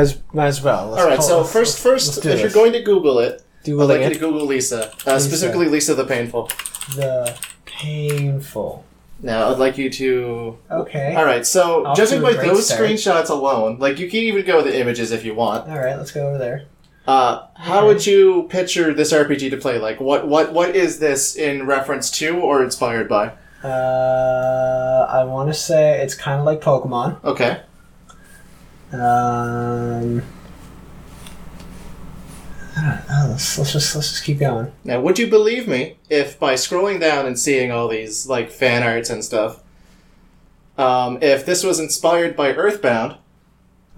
As, might as well. Let's All right. So let's- first, first, let's if you're going to Google it, do I'd like you to Google Lisa, uh, specifically Lisa the Painful. the painful. Now, I'd like you to. Okay. All right. So Off judging to a by great those start. screenshots alone, like you can even go with the images if you want. All right. Let's go over there. Uh, how Okay. would you picture this RPG to play? Like, what, what, what is this in reference to or inspired by? Uh, I want to say it's kind of like Pokemon. Okay. Um. I don't know. Let's, let's just let's just keep going. Now, would you believe me if by scrolling down and seeing all these like fan arts and stuff, um, if this was inspired by Earthbound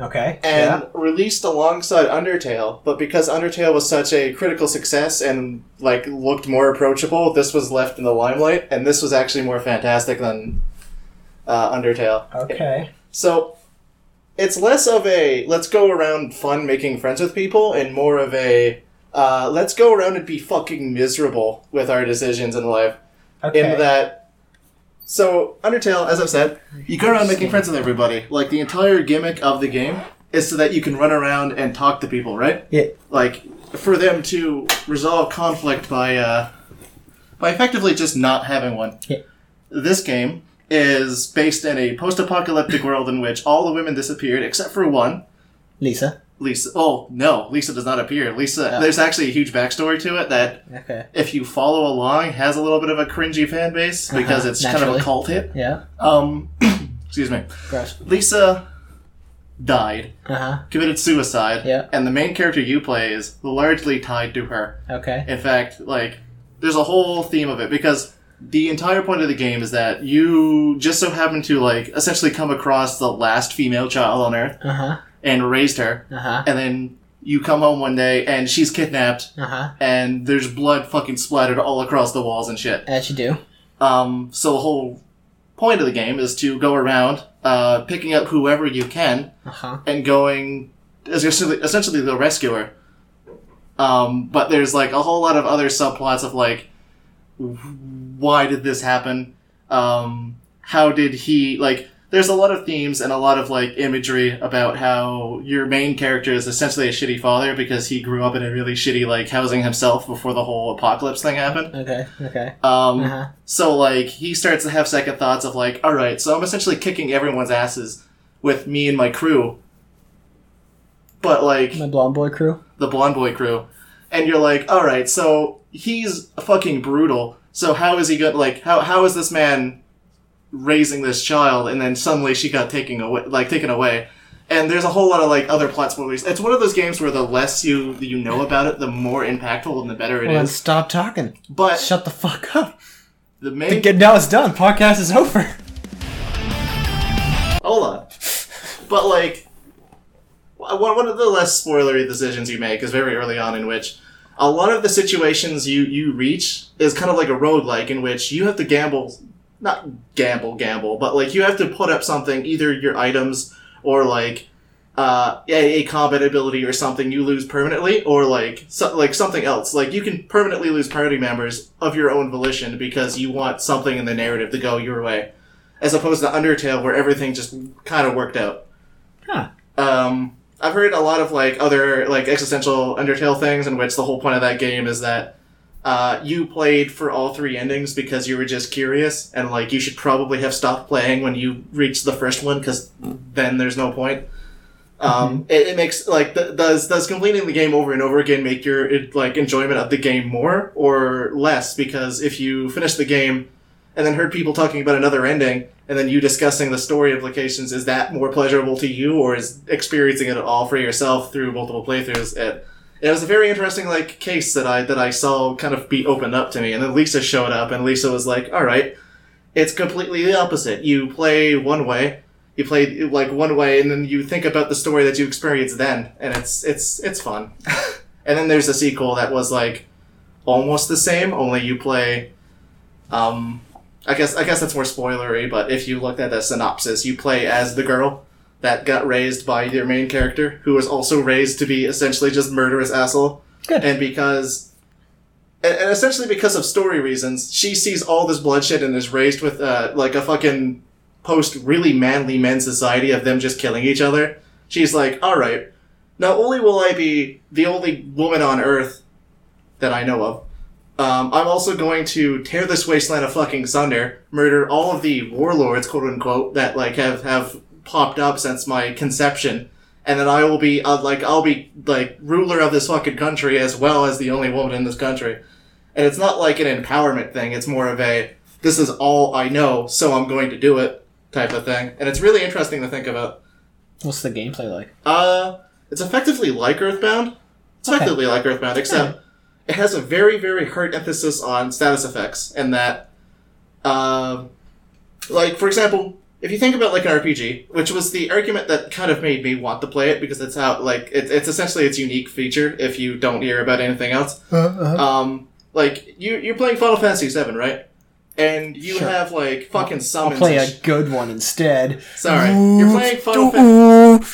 Okay. and released alongside Undertale, but because Undertale was such a critical success and like looked more approachable, this was left in the limelight, and this was actually more fantastic than uh, Undertale. Okay. So it's less of a let's go around fun making friends with people and more of a uh, let's go around and be fucking miserable with our decisions in life. Okay. In that so Undertale, as I've said, you go around making friends with everybody. Like the entire gimmick of the game is so that you can run around and talk to people, right? Yeah. Like for them to resolve conflict by uh, by effectively just not having one. Yeah. This game is based in a post-apocalyptic world in which all the women disappeared except for one. Lisa. Lisa. Oh no, Lisa does not appear. Lisa. Yeah. There's actually a huge backstory to it that, Okay. if you follow along, has a little bit of a cringy fan base because Uh-huh, it's kind of a cult hit. Yeah. Um, excuse me. Gross. Lisa died, Uh huh. committed suicide, Yeah. and the main character you play is largely tied to her. Okay. In fact, like, there's a whole theme of it because the entire point of the game is that you just so happen to, like, essentially come across the last female child on Earth Uh huh. and raised her, Uh huh. and then you come home one day and she's kidnapped Uh huh. and there's blood fucking splattered all across the walls and shit. As you do. Um, so the whole point of the game is to go around, uh, picking up whoever you can Uh huh. and going as essentially, essentially the rescuer. Um, but there's like a whole lot of other subplots of like, why did this happen? Um, how did he like? There's a lot of themes and a lot of like imagery about how your main character is essentially a shitty father because he grew up in a really shitty like housing himself before the whole apocalypse thing happened. Okay. Okay. Um, Uh huh. so like he starts to have second thoughts of like, all right, so I'm essentially kicking everyone's asses with me and my crew, but like My blonde boy crew. the blonde boy crew, and you're like, all right, so he's fucking brutal. So how is he good? Like how how is this man raising this child, and then suddenly she got taken away, like taken away. And there's a whole lot of like other plot spoilers. It's one of those games where the less you you know about it, the more impactful and the better it is. Well, then stop talking. But Shut the fuck up. the main Get now it's done. Podcast is over. Hold on. But like, one one of the less spoilery decisions you make is very early on, in which a lot of the situations you you reach is kind of like a roguelike in which you have to gamble, not gamble gamble, but like you have to put up something, either your items or like. Uh, a, a combat ability or something you lose permanently, or like so, like something else. Like you can permanently lose party members of your own volition because you want something in the narrative to go your way as opposed to Undertale where everything just kind of worked out. Huh. Um, I've heard a lot of like other like existential Undertale things in which the whole point of that game is that uh, you played for all three endings because you were just curious and like you should probably have stopped playing when you reached the first one because then there's no point. Um, it, it makes like th- does does completing the game over and over again make your it, like enjoyment of the game more or less? Because if you finish the game and then heard people talking about another ending and then you discussing the story implications, is that more pleasurable to you or is experiencing it all for yourself through multiple playthroughs? It, it was a very interesting like case that I that I saw kind of be opened up to me, and then Lisa showed up, and Lisa was like, "All right, it's completely the opposite. You play one way, you play like one way, and then you think about the story that you experienced then, and it's it's it's fun." and then there's a sequel that was like almost the same, only you play. Um, I guess I guess that's more spoilery, but if you looked at the synopsis, you play as the girl that got raised by your main character, who was also raised to be essentially just murderous asshole. Good. And because, and, essentially because of story reasons, she sees all this bloodshed and is raised with uh, like a fucking post really manly men society of them just killing each other. She's like, all right, not only will I be the only woman on Earth that I know of, um, I'm also going to tear this wasteland of fucking thunder, murder all of the warlords, quote unquote, that like have have popped up since my conception, and then I will be uh, like I'll be like ruler of this fucking country as well as the only woman in this country. And it's not like an empowerment thing; it's more of a this is all I know, so I'm going to do it type of thing. And it's really interesting to think about. What's the gameplay like? Uh, it's effectively like Earthbound. It's Okay. effectively like Earthbound, except it has a very, very hard emphasis on status effects, and that, um, like for example, if you think about like an RPG, which was the argument that kind of made me want to play it because it's how like it, it's essentially its unique feature. If you don't hear about anything else, Uh, um, like you you're playing Final Fantasy VII, right? And you Sure. have like fucking summons. I'll play a good one instead. Sorry, you're playing Final. Fan-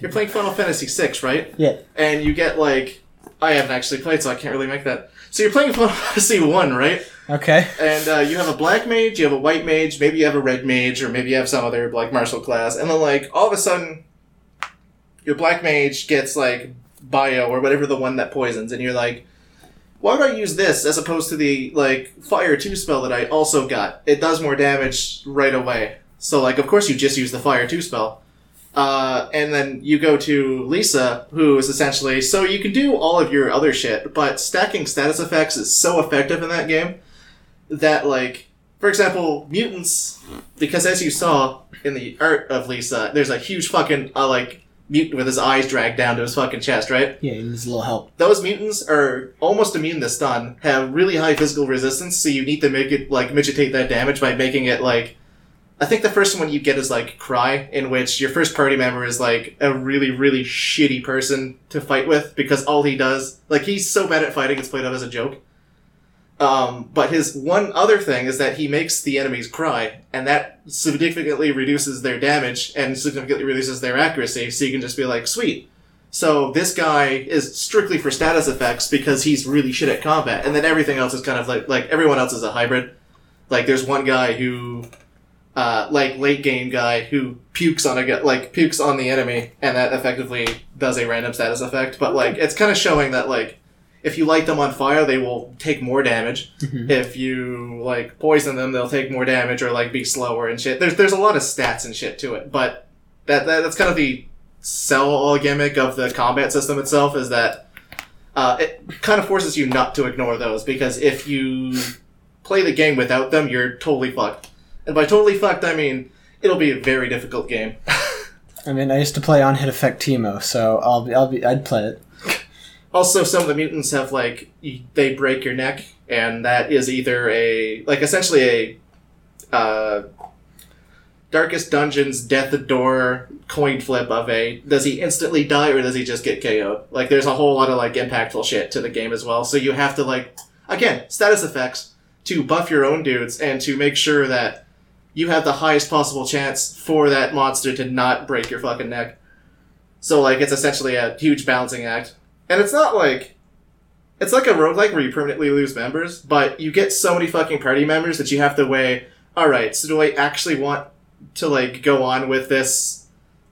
you're playing Final Fantasy VI, right? Yeah. and you get like I haven't actually played, so I can't really make that. So you're playing Final Fantasy One, right? Okay. And uh, you have a black mage, you have a white mage, maybe you have a red mage, or maybe you have some other like martial class, and then like all of a sudden, your black mage gets like bio or whatever the one that poisons, and you're like, why would I use this as opposed to the like fire two spell that I also got? It does more damage right away. So like, of course you just use the fire two spell. Uh, and then you go to Lisa, who is essentially so you can do all of your other shit, but stacking status effects is so effective in that game that like, for example, mutants, because as you saw in the art of Lisa, there's a huge fucking uh, like mutant with his eyes dragged down to his fucking chest, right? Yeah, he needs a little help. Those mutants are almost immune to stun, have really high physical resistance, so you need to make it like mitigate that damage by making it like I think the first one you get is like Cry, in which your first party member is like a really, really shitty person to fight with because all he does, like, he's so bad at fighting, it's played up as a joke. Um, but his one other thing is that he makes the enemies cry, and that significantly reduces their damage and significantly reduces their accuracy, so you can just be like, sweet. So this guy is strictly for status effects because he's really shit at combat, and then everything else is kind of like, like, everyone else is a hybrid. Like, there's one guy who uh, like late game guy who pukes on a gu- like pukes on the enemy, and that effectively does a random status effect. But like it's kind of showing that like if you light them on fire, they will take more damage. Mhm. If you like poison them, they'll take more damage or like be slower and shit. There's there's a lot of stats and shit to it, but that, that that's kind of the sell all gimmick of the combat system itself is that uh, it kind of forces you not to ignore those because if you play the game without them, you're totally fucked. And by totally fucked, I mean it'll be a very difficult game. I mean, I used to play on Hit Effect Timo, so I'll be, I'll be, I'd play it. Also, some of the mutants have like they break your neck, and that is either a like essentially a uh, darkest dungeons death door coin flip of a does he instantly die or does he just get KO'd? Like, there's a whole lot of like impactful shit to the game as well. So you have to like again status effects to buff your own dudes and to make sure that you have the highest possible chance for that monster to not break your fucking neck. So like it's essentially a huge balancing act. And it's not like it's like a roguelike where you permanently lose members, but you get so many fucking party members that you have to weigh, alright, so do I actually want to like go on with this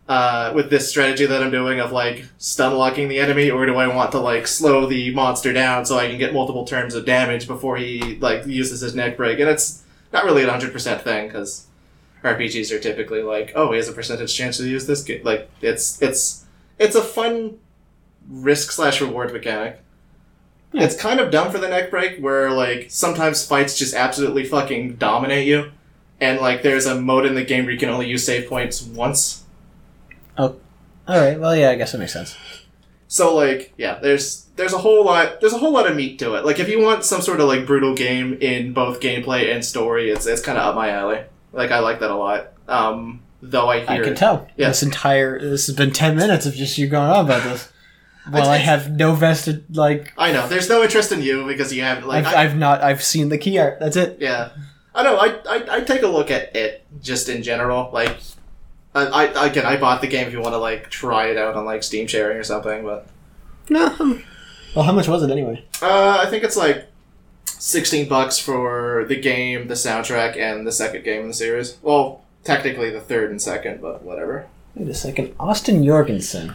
uh, with this strategy that I'm doing of like stun locking the enemy, or do I want to like slow the monster down so I can get multiple turns of damage before he like uses his neck break? And it's not really a hundred percent thing because RPGs are typically like, oh, he has a percentage chance to use this. Ga-. Like it's it's it's a fun risk slash reward mechanic. Yeah. It's kind of dumb for the neck break, where like sometimes fights just absolutely fucking dominate you, and like there's a mode in the game where you can only use save points once. Oh, all right. Well, yeah, I guess that makes sense. So like, yeah, there's there's a whole lot there's a whole lot of meat to it. Like if you want some sort of like brutal game in both gameplay and story, it's it's kind of up my alley. Like I like that a lot. Um, though I I hear can tell. Yeah. This entire this has been ten minutes of just you going on about this. Well, I have no vested like I know there's no interest in you because you haven't like I've, I- I've not I've seen the key art. That's it. Yeah, I know. I I I take a look at it just in general. Like, I, I again, I bought the game if you want to like try it out on like Steam sharing or something. But No. Well, how much was it anyway? uh, I think it's like sixteen bucks for the game, the soundtrack, and the second game in the series. Well, technically the third and second, but whatever. Wait a second. Austin Jorgensen.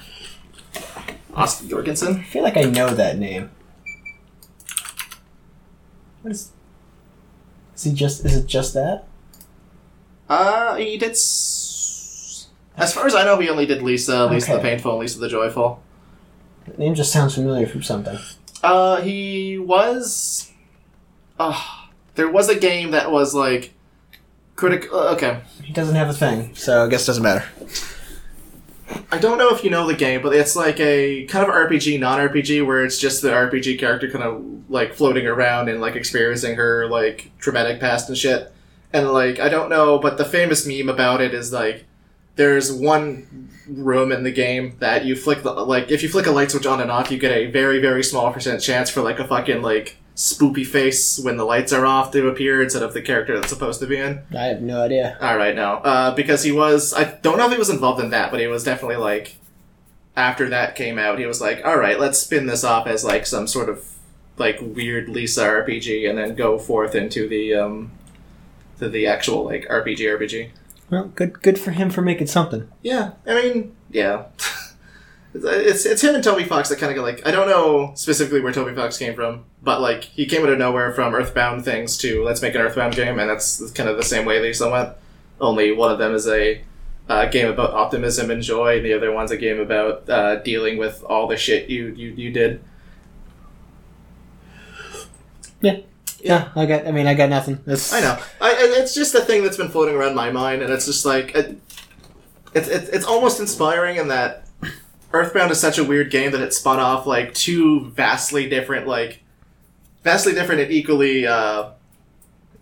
Austin Jorgensen. I feel like I know that name. What is? Is he just? Is it just that? Uh, he did. S- as far as I know, he only did Lisa, Lisa the Painful, and Lisa the Joyful. The name just sounds familiar from something. Uh, he was. Uh, there was a game that was like. Critic. Uh, okay. He doesn't have a thing, so I guess it doesn't matter. I don't know if you know the game, but it's like a kind of RPG, non RPG, where it's just the RPG character kind of like floating around and like experiencing her like traumatic past and shit. And like, I don't know, but the famous meme about it is like, there's one room in the game that you flick the like if you flick a light switch on and off, you get a very very small percent chance for like a fucking like spoopy face when the lights are off to appear instead of the character that's supposed to be in. I have no idea. All right, no, uh, because he was. I don't know if he was involved in that, but he was definitely like. After that came out, he was like, "All right, let's spin this off as like some sort of like weird Lisa RPG, and then go forth into the um, to the actual like RPG RPG." Well, good, good for him for making something. Yeah, I mean, yeah. It's, it's him and Toby Fox that kind of go like I don't know specifically where Toby Fox came from, but like he came out of nowhere from Earthbound things to let's make an Earthbound game, and that's kind of the same way Lisa went. Only one of them is a uh, game about optimism and joy, and the other one's a game about uh, dealing with all the shit you you, you did. Yeah, I got. I mean, I got nothing. It's, I know. I, it's just a thing that's been floating around my mind, and it's just like it, it's it's it's almost inspiring in that Earthbound is such a weird game that it spun off like two vastly different, like vastly different and equally uh,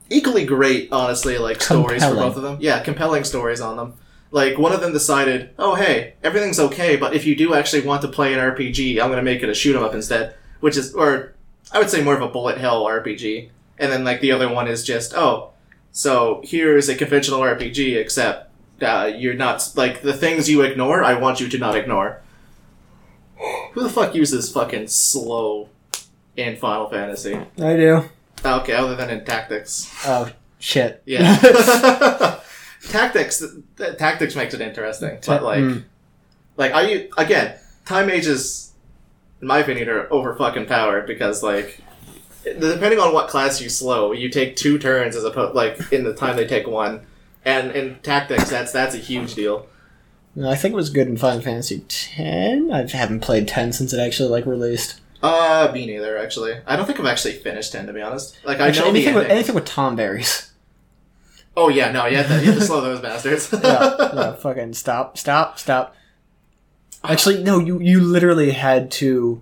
equally great, honestly, like stories for both of them. Yeah, compelling stories on them. Like one of them decided, oh hey, everything's okay, but if you do actually want to play an RPG, I'm gonna make it a shoot 'em up instead, which is or I would say more of a bullet hell RPG. And then like the other one is just oh, so here's a conventional RPG, except uh, you're not like the things you ignore. I want you to not ignore. Who the fuck uses fucking slow in Final Fantasy? I do. Okay, other than in Tactics. Oh shit. Yeah. tactics. tactics makes it interesting, but like, Mm. like are you again? Time mages, in my opinion, are over fucking powered because like, depending on what class you slow, you take two turns as opposed like in the time they take one, and in tactics, that's that's a huge deal. No, I think it was good in Final Fantasy Ten. I haven't played ten since it actually like released. Uh, me neither. Actually, I don't think I've actually finished ten to be honest. Like I Actually, know anything with anything with Tomberries. Oh yeah, no, you have to, you have to slow those bastards. yeah, yeah, fucking stop, stop, stop. Actually, no, you you literally had to.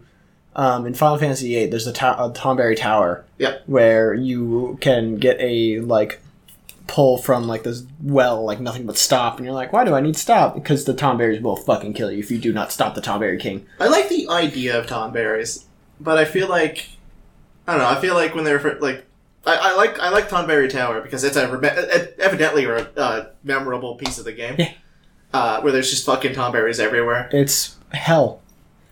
Um, in Final Fantasy VIII, there's a, to- a Tomberry Tower. Yep. Where you can get a like pull from like this well, like nothing but stop, and you're like, why do I need stop? Because the Tomberries will fucking kill you if you do not stop the Tomberry King. I like the idea of Tomberries, but I feel like I don't know. I feel like when they're like I, I like I like Tomberry Tower because it's a evidently a uh, memorable piece of the game. Yeah. Uh, where there's just fucking Tomberries everywhere. It's hell.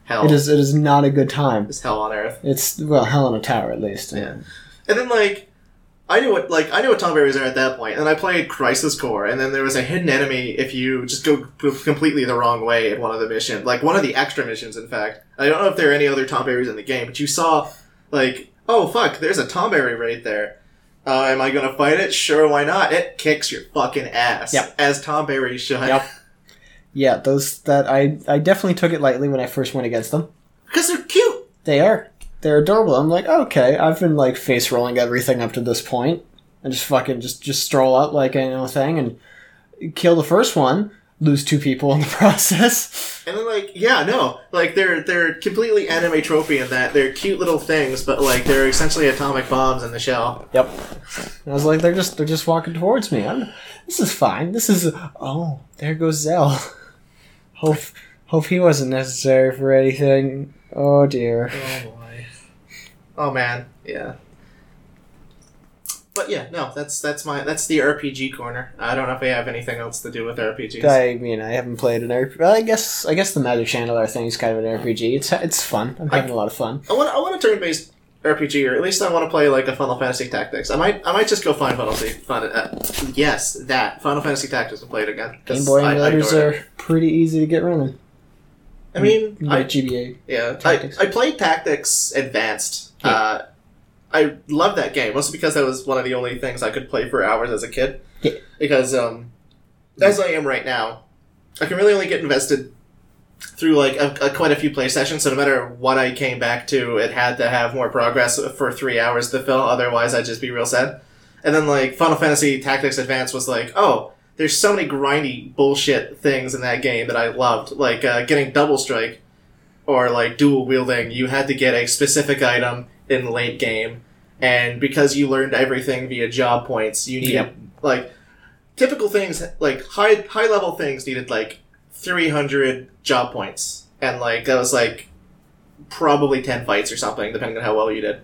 Hell, It is. It is not a good time. It's hell on earth. It's well, hell on a tower at least. Yeah. And then like I knew what like I knew what Tomberries are at that point, and I played Crisis Core, and then there was a hidden enemy if you just go completely the wrong way in one of the missions, like one of the extra missions. In fact, I don't know if there are any other Tomberries in the game, but you saw like oh fuck, there's a Tomberry right there. Uh, am I gonna fight it? Sure, why not? It kicks your fucking ass, Yep. as Tomberry should. Yep. Yeah, those that I I definitely took it lightly when I first went against them. because they're cute. They are. They're adorable. I'm like, okay, I've been like face rolling everything up to this point, and just fucking just just stroll up like I know thing and kill the first one, lose two people in the process. And then like yeah, no, like they're they're completely anime tropey in that they're cute little things, but like they're essentially atomic bombs in the shell. Yep. And I was like, they're just they're just walking towards me. I'm, this is fine. This is oh, there goes Zell. Hope hope he wasn't necessary for anything. Oh dear. Oh boy. Oh man, yeah. But yeah, no, that's that's my that's the RPG corner. I don't know if we have anything else to do with RPGs. I mean, I haven't played an RPG. Well, I guess I guess the Magic Chandelier thing is kind of an RPG. It's it's fun. I'm having a lot of fun. I want I want a turn based RPG, or at least I want to play like a Final Fantasy Tactics. I might I might just go find Final Fantasy. Uh, yes, that Final Fantasy Tactics and play it again. Game Boy emulators it. are pretty easy to get running. I mean, You I, like GBA. yeah, Tactics. I, I played Tactics Advanced. Yeah. Uh, I love that game mostly because that was one of the only things I could play for hours as a kid. Yeah. Because um, as I am right now, I can really only get invested through like a, a, quite a few play sessions. So no matter what I came back to, it had to have more progress for three hours to fill. Otherwise, I'd just be real sad. And then like Final Fantasy Tactics Advance was like, oh, there's so many grindy bullshit things in that game that I loved, like uh, getting double strike or like dual wielding. You had to get a specific item in late game, and because you learned everything via job points, you needed Yep. like typical things like high high level things needed like 300 job points, and like that was like probably 10 fights or something, depending on how well you did.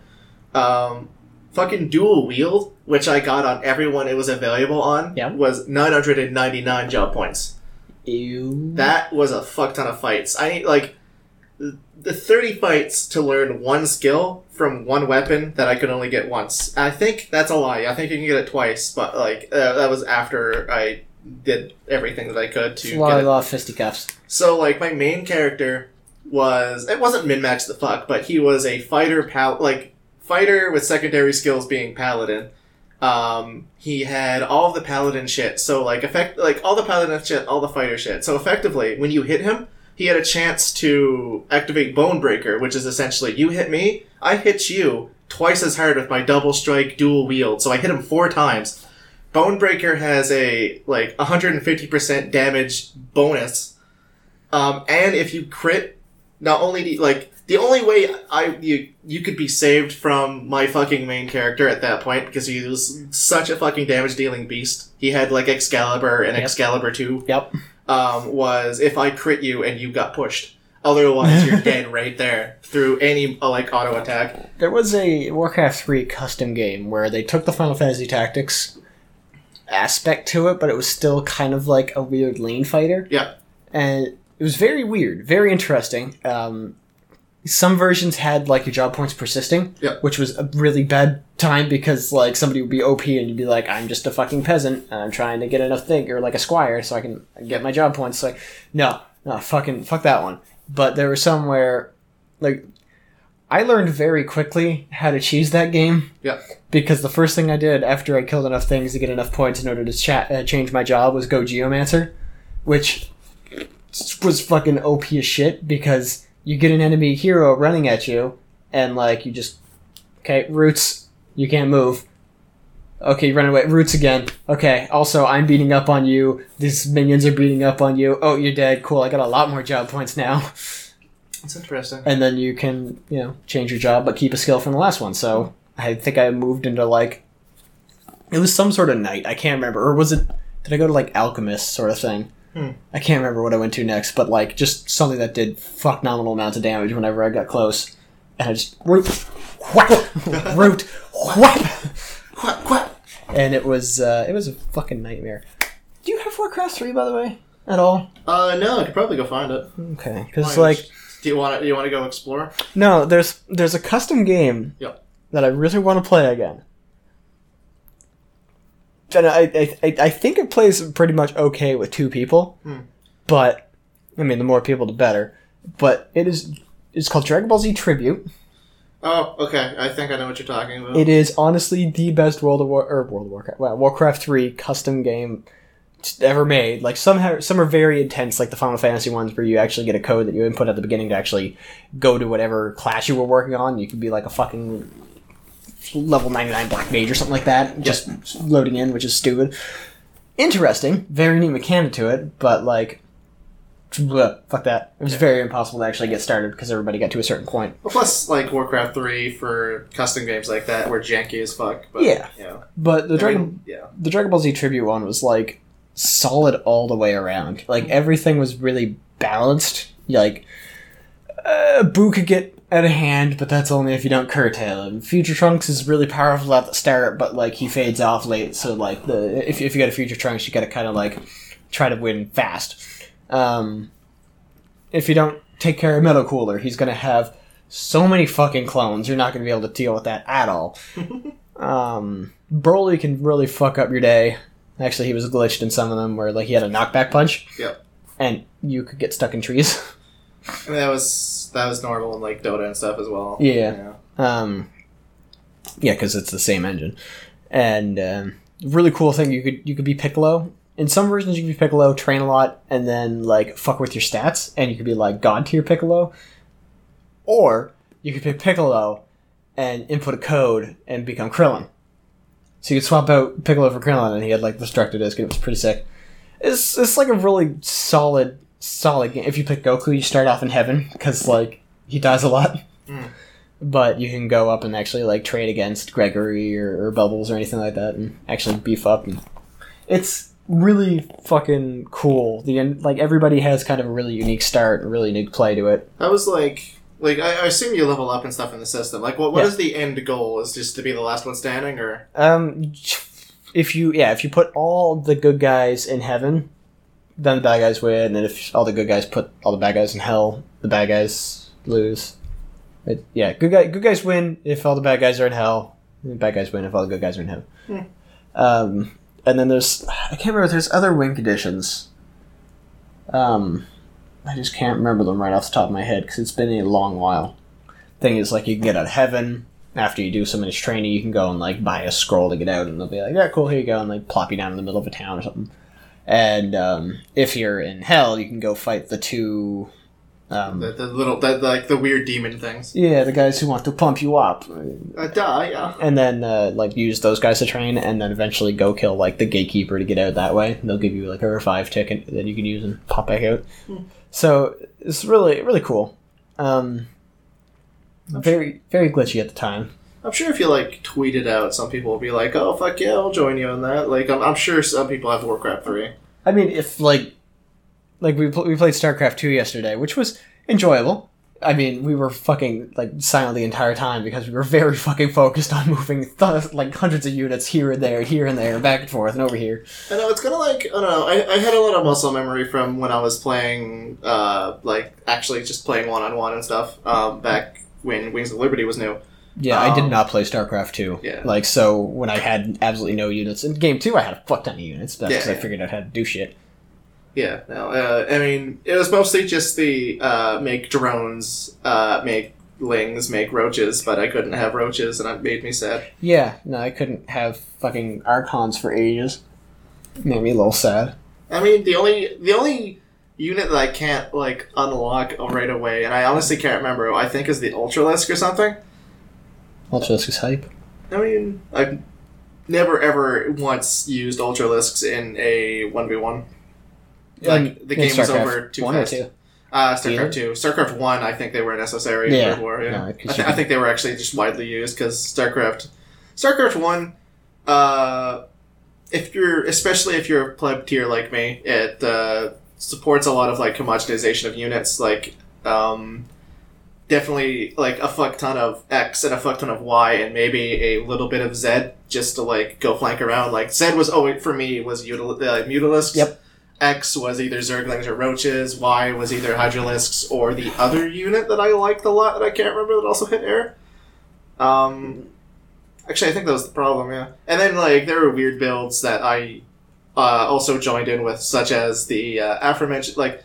Um, fucking dual wield, which I got on everyone it was available on, Yeah. was 999 job points. Ew. That was a fuck ton of fights. I need like the 30 fights to learn one skill from one weapon that I could only get once. I think that's a lie. I think you can get it twice, but like uh, that was after I did everything that I could to It's a lot, get a it. lot of fisticuffs. So like my main character was it wasn't min max the fuck, but he was a fighter pal like fighter with secondary skills being paladin. Um, he had all the paladin shit. So like effect like all the paladin shit, all the fighter shit. So effectively, when you hit him, he had a chance to activate Bone Breaker, which is essentially you hit me, I hit you twice as hard with my double strike dual wield. So I hit him four times. Bone Breaker has a like 150% damage bonus. Um, and if you crit, not only do you, like the only way I you you could be saved from my fucking main character at that point because he was such a fucking damage dealing beast. He had like Excalibur and Yep. Excalibur two Yep. um, was if I crit you and you got pushed. Otherwise, you're dead right there through any uh, like auto attack. There was a Warcraft 3 custom game where they took the Final Fantasy Tactics aspect to it, but it was still kind of like a weird lane fighter. Yeah. And it was very weird, very interesting. Um, some versions had like your job points persisting, Yeah. which was a really bad time because like somebody would be OP and you'd be like, I'm just a fucking peasant and I'm trying to get enough thing or like a squire so I can get my job points. Like, no, no, fucking fuck that one. But there were some where like I learned very quickly how to cheese that game. Yeah. Because the first thing I did after I killed enough things to get enough points in order to cha- uh, change my job was go Geomancer, which was fucking OP as shit because you get an enemy hero running at you and like you just okay roots you can't move. Okay you run away roots again. Okay also i'm beating up on you. These minions are beating up on you. Oh you're dead. Cool i got a lot more job points now It's interesting. and then you can you know change your job but keep a skill from the last one. So i think i moved into like it was some sort of knight. I can't remember. Or was it did i go to like alchemist sort of thing? Hmm. i can't remember what i went to next but like just something that did fuck nominal amounts of damage whenever i got close. And i just root whap root whap. Quack, quack. and it was uh it was a fucking nightmare. Do you have warcraft 3 by the way? At all? Uh, no, I could probably go find it. okay because like do you want to? Do you want to go explore? No, there's there's a custom game Yep. that I really want to play again. And I, I I- think it plays pretty much okay with two people, Hmm. but I mean the more people the better. But it is it's called Dragon Ball Z Tribute. Oh, okay. I think I know what you're talking about. It is honestly the best World of War or World of Warcraft, well, Warcraft three custom game ever made. Like some have, some are very intense, like the Final Fantasy ones, where you actually get a code that you input at the beginning to actually go to whatever class you were working on. You could be like a fucking level ninety nine black mage or something like that, just loading in, which is stupid. Interesting, very neat mechanic to it, but like. bleh, Fuck that. It was very impossible to actually get started because everybody got to a certain point. Well, plus, like Warcraft three for custom games like that, were janky as fuck. But, Yeah. yeah. But the I Dragon mean, yeah. the Dragon Ball Z tribute one was like solid all the way around. Like everything was really balanced. Like uh, Boo could get out of hand, but that's only if you don't curtail him. Future Trunks is really powerful at the start, but like he fades off late. So like the if if you got a Future Trunks, you got to kind of like try to win fast. Um, if you don't take care of Metal Cooler, he's gonna have so many fucking clones. You're not gonna be able to deal with that at all. Um, Broly can really fuck up your day. Actually, he was glitched in some of them where like he had a knockback punch, Yep. and you could get stuck in trees. And that was that was normal in like Dota and stuff as well. Yeah. Um, yeah, because it's the same engine, and um, really cool thing you could you could be Piccolo. In some versions, you could be Piccolo, train a lot, and then like fuck with your stats, and you could be like God tier Piccolo, or you could pick Piccolo and input a code and become Krillin. So you could swap out Piccolo for Krillin, and he had like Destructo Disc, and it was pretty sick. It's it's like a really solid solid game. If you pick Goku, you start off in heaven because like he dies a lot Mm. but you can go up and actually like trade against Gregory or, or Bubbles or anything like that, and actually beef up. And it's really fucking cool. The end, like everybody has kind of a really unique start, a really unique play to it. That was like like I, I assume you level up and stuff in the system. Like what what Yeah. is the end goal? Is just to be the last one standing or Um, if you yeah, if you put all the good guys in heaven, then the bad guys win, and if all the good guys put all the bad guys in hell, the bad guys lose. It, yeah, good guy, good guys win if all the bad guys are in hell. The bad guys win if all the good guys are in heaven. Hmm. Um, and then there's I can't remember. There's other win conditions. Um, I just can't remember them right off the top of my head because it's been a long while. Thing is, like you can get out of heaven after you do so much training. You can go and like buy a scroll to get out, and they'll be like, "Yeah, cool, here you go," and like plop you down in the middle of a town or something. And um, if you're in hell, you can go fight the two. Um, the, the little the, like the weird demon things. yeah, the guys who want to pump you up, Uh, duh, yeah. and then uh, like use those guys to train, and then eventually go kill like the gatekeeper to get out that way. They'll give you like a revive ticket that you can use and pop back out. Hmm. So it's really really cool. Um, very very glitchy at the time. I'm sure if you like tweet it out, some people will be like, "Oh fuck yeah, I'll join you on that." Like I'm, I'm sure some people have Warcraft three. I mean, if like, like we pl- we played StarCraft two yesterday, which was enjoyable. I mean, we were fucking like silent the entire time because we were very fucking focused on moving th- like hundreds of units here and there, here and there, back and forth, and over here. I know it's kind of like I don't know. I, I had a lot of muscle memory from when I was playing, uh, like actually just playing one on one and stuff. Um, back when Wings of Liberty was new. Yeah, I did Um, not play StarCraft two. Yeah. like so when I had absolutely no units in game two, I had a fuck ton of units. That's Yeah, because I figured out how to do shit. Yeah, no. Uh, I mean, it was mostly just the uh, make drones, uh, make lings, make roaches, but I couldn't have roaches, and it made me sad. Yeah, no, I couldn't have fucking archons for ages. Made me a little sad. I mean, the only the only unit that I can't like unlock right away, and I honestly can't remember. I think is the Ultralisk or something. Ultralisk is hype. I mean, I've never ever once used Ultralisks in a one v one. Like the game was over too one or fast. two? Uh? StarCraft two, StarCraft one. I think they were necessary Yeah. in Brood War. Yeah, No, I, th- I think they were actually just widely used because StarCraft, StarCraft one. Uh, if you're, especially if you're a pleb tier like me, it uh, supports a lot of like homogenization of units. Like, um, definitely like a fuck ton of X and a fuck ton of Y, and maybe a little bit of Z just to like go flank around. Like Z was always for me was util- uh, Mutalisks. Yep. X was either Zerglings or Roaches. Y was either Hydralisks or the other unit that I liked a lot that I can't remember that also hit air. Um, actually, I think that was the problem. Yeah, and then like there were weird builds that I uh, also joined in with, such as the uh, aforementioned like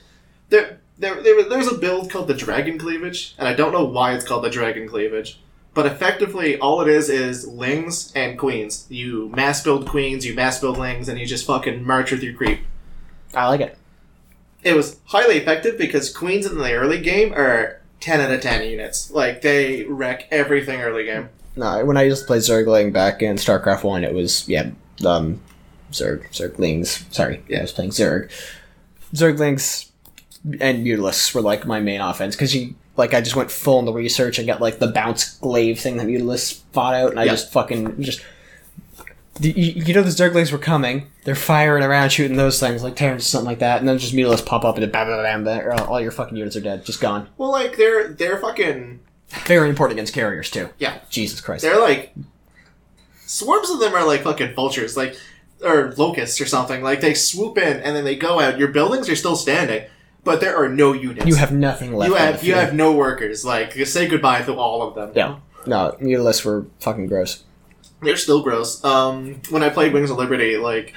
there. There, there, there's a build called the Dragon Cleavage, and I don't know why it's called the Dragon Cleavage. But effectively, all it is is lings and queens. You mass build queens, you mass build lings, and you just fucking march with your creep. I like it. It was highly effective because queens in the early game are 10 out of 10 units. Like, they wreck everything early game. No, when I used to play Zergling back in StarCraft One, it was yeah, um, Zerg, Zerglings. Sorry, yeah, I was playing Zerg. Zerglings and Mutalisks were like my main offense because you like I just went full in the research and got like the bounce glaive thing that Mutalisks fought out, and I Yeah. just fucking just. You, you know the Zerglings were coming. They're firing around, shooting those things like Terrans, or something like that, and then just Mutalisks pop up and bam, bam, bam, bam, all- your fucking units are dead, just gone. Well, like, they're, they're fucking. Very important against carriers too. Yeah. Jesus Christ. They're like. Swarms of them are like fucking vultures, like. Or locusts or something. Like, they swoop in and then they go out. Your buildings are still standing, but there are no units. You have nothing left. You have the you have no workers. Like you say goodbye to all of them. Yeah. No, mutalisks were fucking gross. They're still gross. Um, when I played Wings of Liberty, like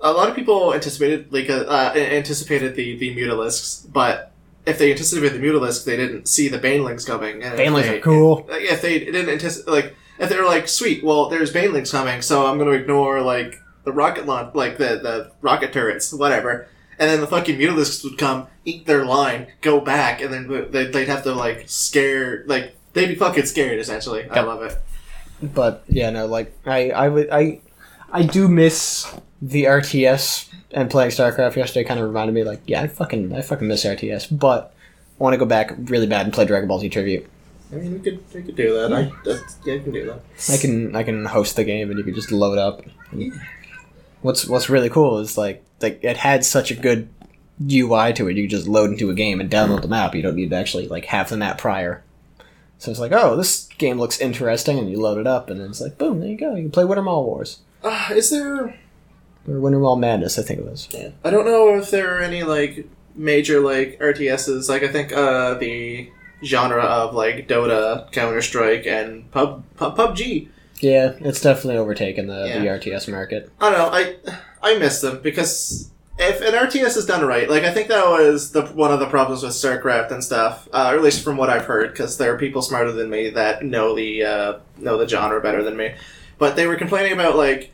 a lot of people anticipated like uh, uh, anticipated the the mutalisks, but if they anticipated the Mutalisk, they didn't see the Banelings coming. And if Banelings they- are cool. like, if they didn't anticipate, like, if they were like, sweet, well, there's Banelings coming, so I'm going to ignore, like, the rocket launch, like, the, the rocket turrets, whatever. And then the fucking Mutalisks would come, eat their line, go back, and then they'd, they'd have to, like, scare, like, they'd be fucking scared, essentially. I love it. But yeah, no, like I, I would, I, I do miss the RTS and playing StarCraft yesterday. Kind of reminded me, like, yeah, I fucking, I fucking miss RTS, but I want to go back really bad and play Dragon Ball Z tribute. I mean, we could, we could do that. I, that's, yeah, you can do that. I can, I can host the game and you can just load up. Yeah. What's, what's really cool is like, like it had such a good UI to it. You just load into a game and download the map. You don't need to actually like have the map prior. So it's like, oh, this game looks interesting, and you load it up, and then it's like, boom, there you go. You can play Wintermaul Wars Uh, is there or Wintermaul Madness, I think it was. Yeah. I don't know if there are any like major like RTSs. Like I think uh, the genre of like Dota, Counter Strike, and Pub, Pub PUBG. Yeah, it's definitely overtaken the, the RTS market. I don't know. I I miss them because if an RTS is done right, like I think that was the one of the problems with StarCraft and stuff, uh, or at least from what I've heard, because there are people smarter than me that know the uh, know the genre better than me. But they were complaining about like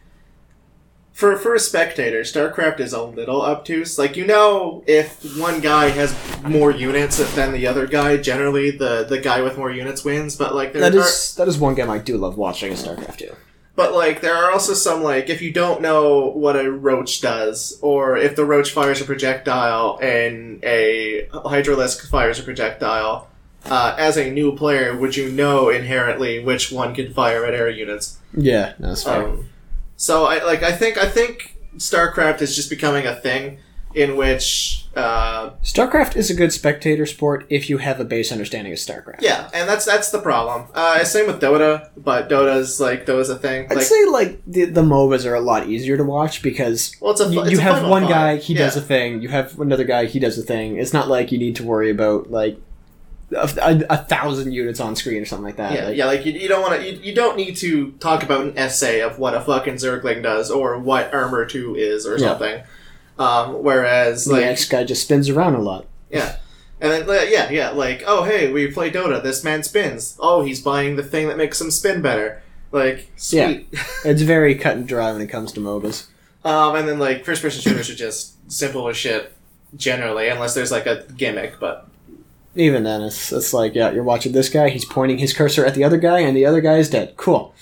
for for a spectator, StarCraft is a little obtuse. Like you know, if one guy has more units than the other guy, generally the the guy with more units wins. But like there That are, is that is one game I do love watching is StarCraft 2. But like there are also some like if you don't know what a roach does, or if the roach fires a projectile and a hydralisk fires a projectile, uh, as a new player, would you know inherently which one can fire at air units? Yeah, no, that's fair. Um, so I like I think I think StarCraft is just becoming a thing in which uh, StarCraft is a good spectator sport if you have a base understanding of StarCraft. yeah, and that's that's the problem. Uh, same with Dota, but Dota's like Dota's a thing. I'd Like, say like the, the MOBAs are a lot easier to watch because well, it's a you, it's you have one guy, he Yeah. does a thing. You have another guy, he does a thing. It's not like you need to worry about like a, a, a thousand units on screen or something like that. Yeah, Like, yeah, like you, you don't want to. You, you don't need to talk about an essay of what a fucking Zergling does or what Armor Two is or Yeah. something. Um, whereas, the like, next guy just spins around a lot. yeah, and then yeah, yeah, like, oh hey, we play Dota. This man spins. Oh, he's buying the thing that makes him spin better. Like, sweet. It's very cut and dry when it comes to MOBAs. um, and then like first person shooters are just simple as shit generally, unless there's like a gimmick. But Even then, it's it's like yeah, you're watching this guy. He's pointing his cursor at the other guy, and the other guy is dead. Cool.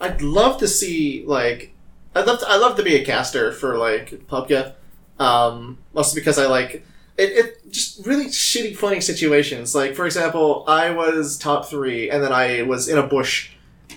I'd love to see like I'd love to, I'd love to be a caster for like PUBG. Um, mostly because I like it, it. Just really shitty, funny situations. Like for example, I was top three, and then I was in a bush,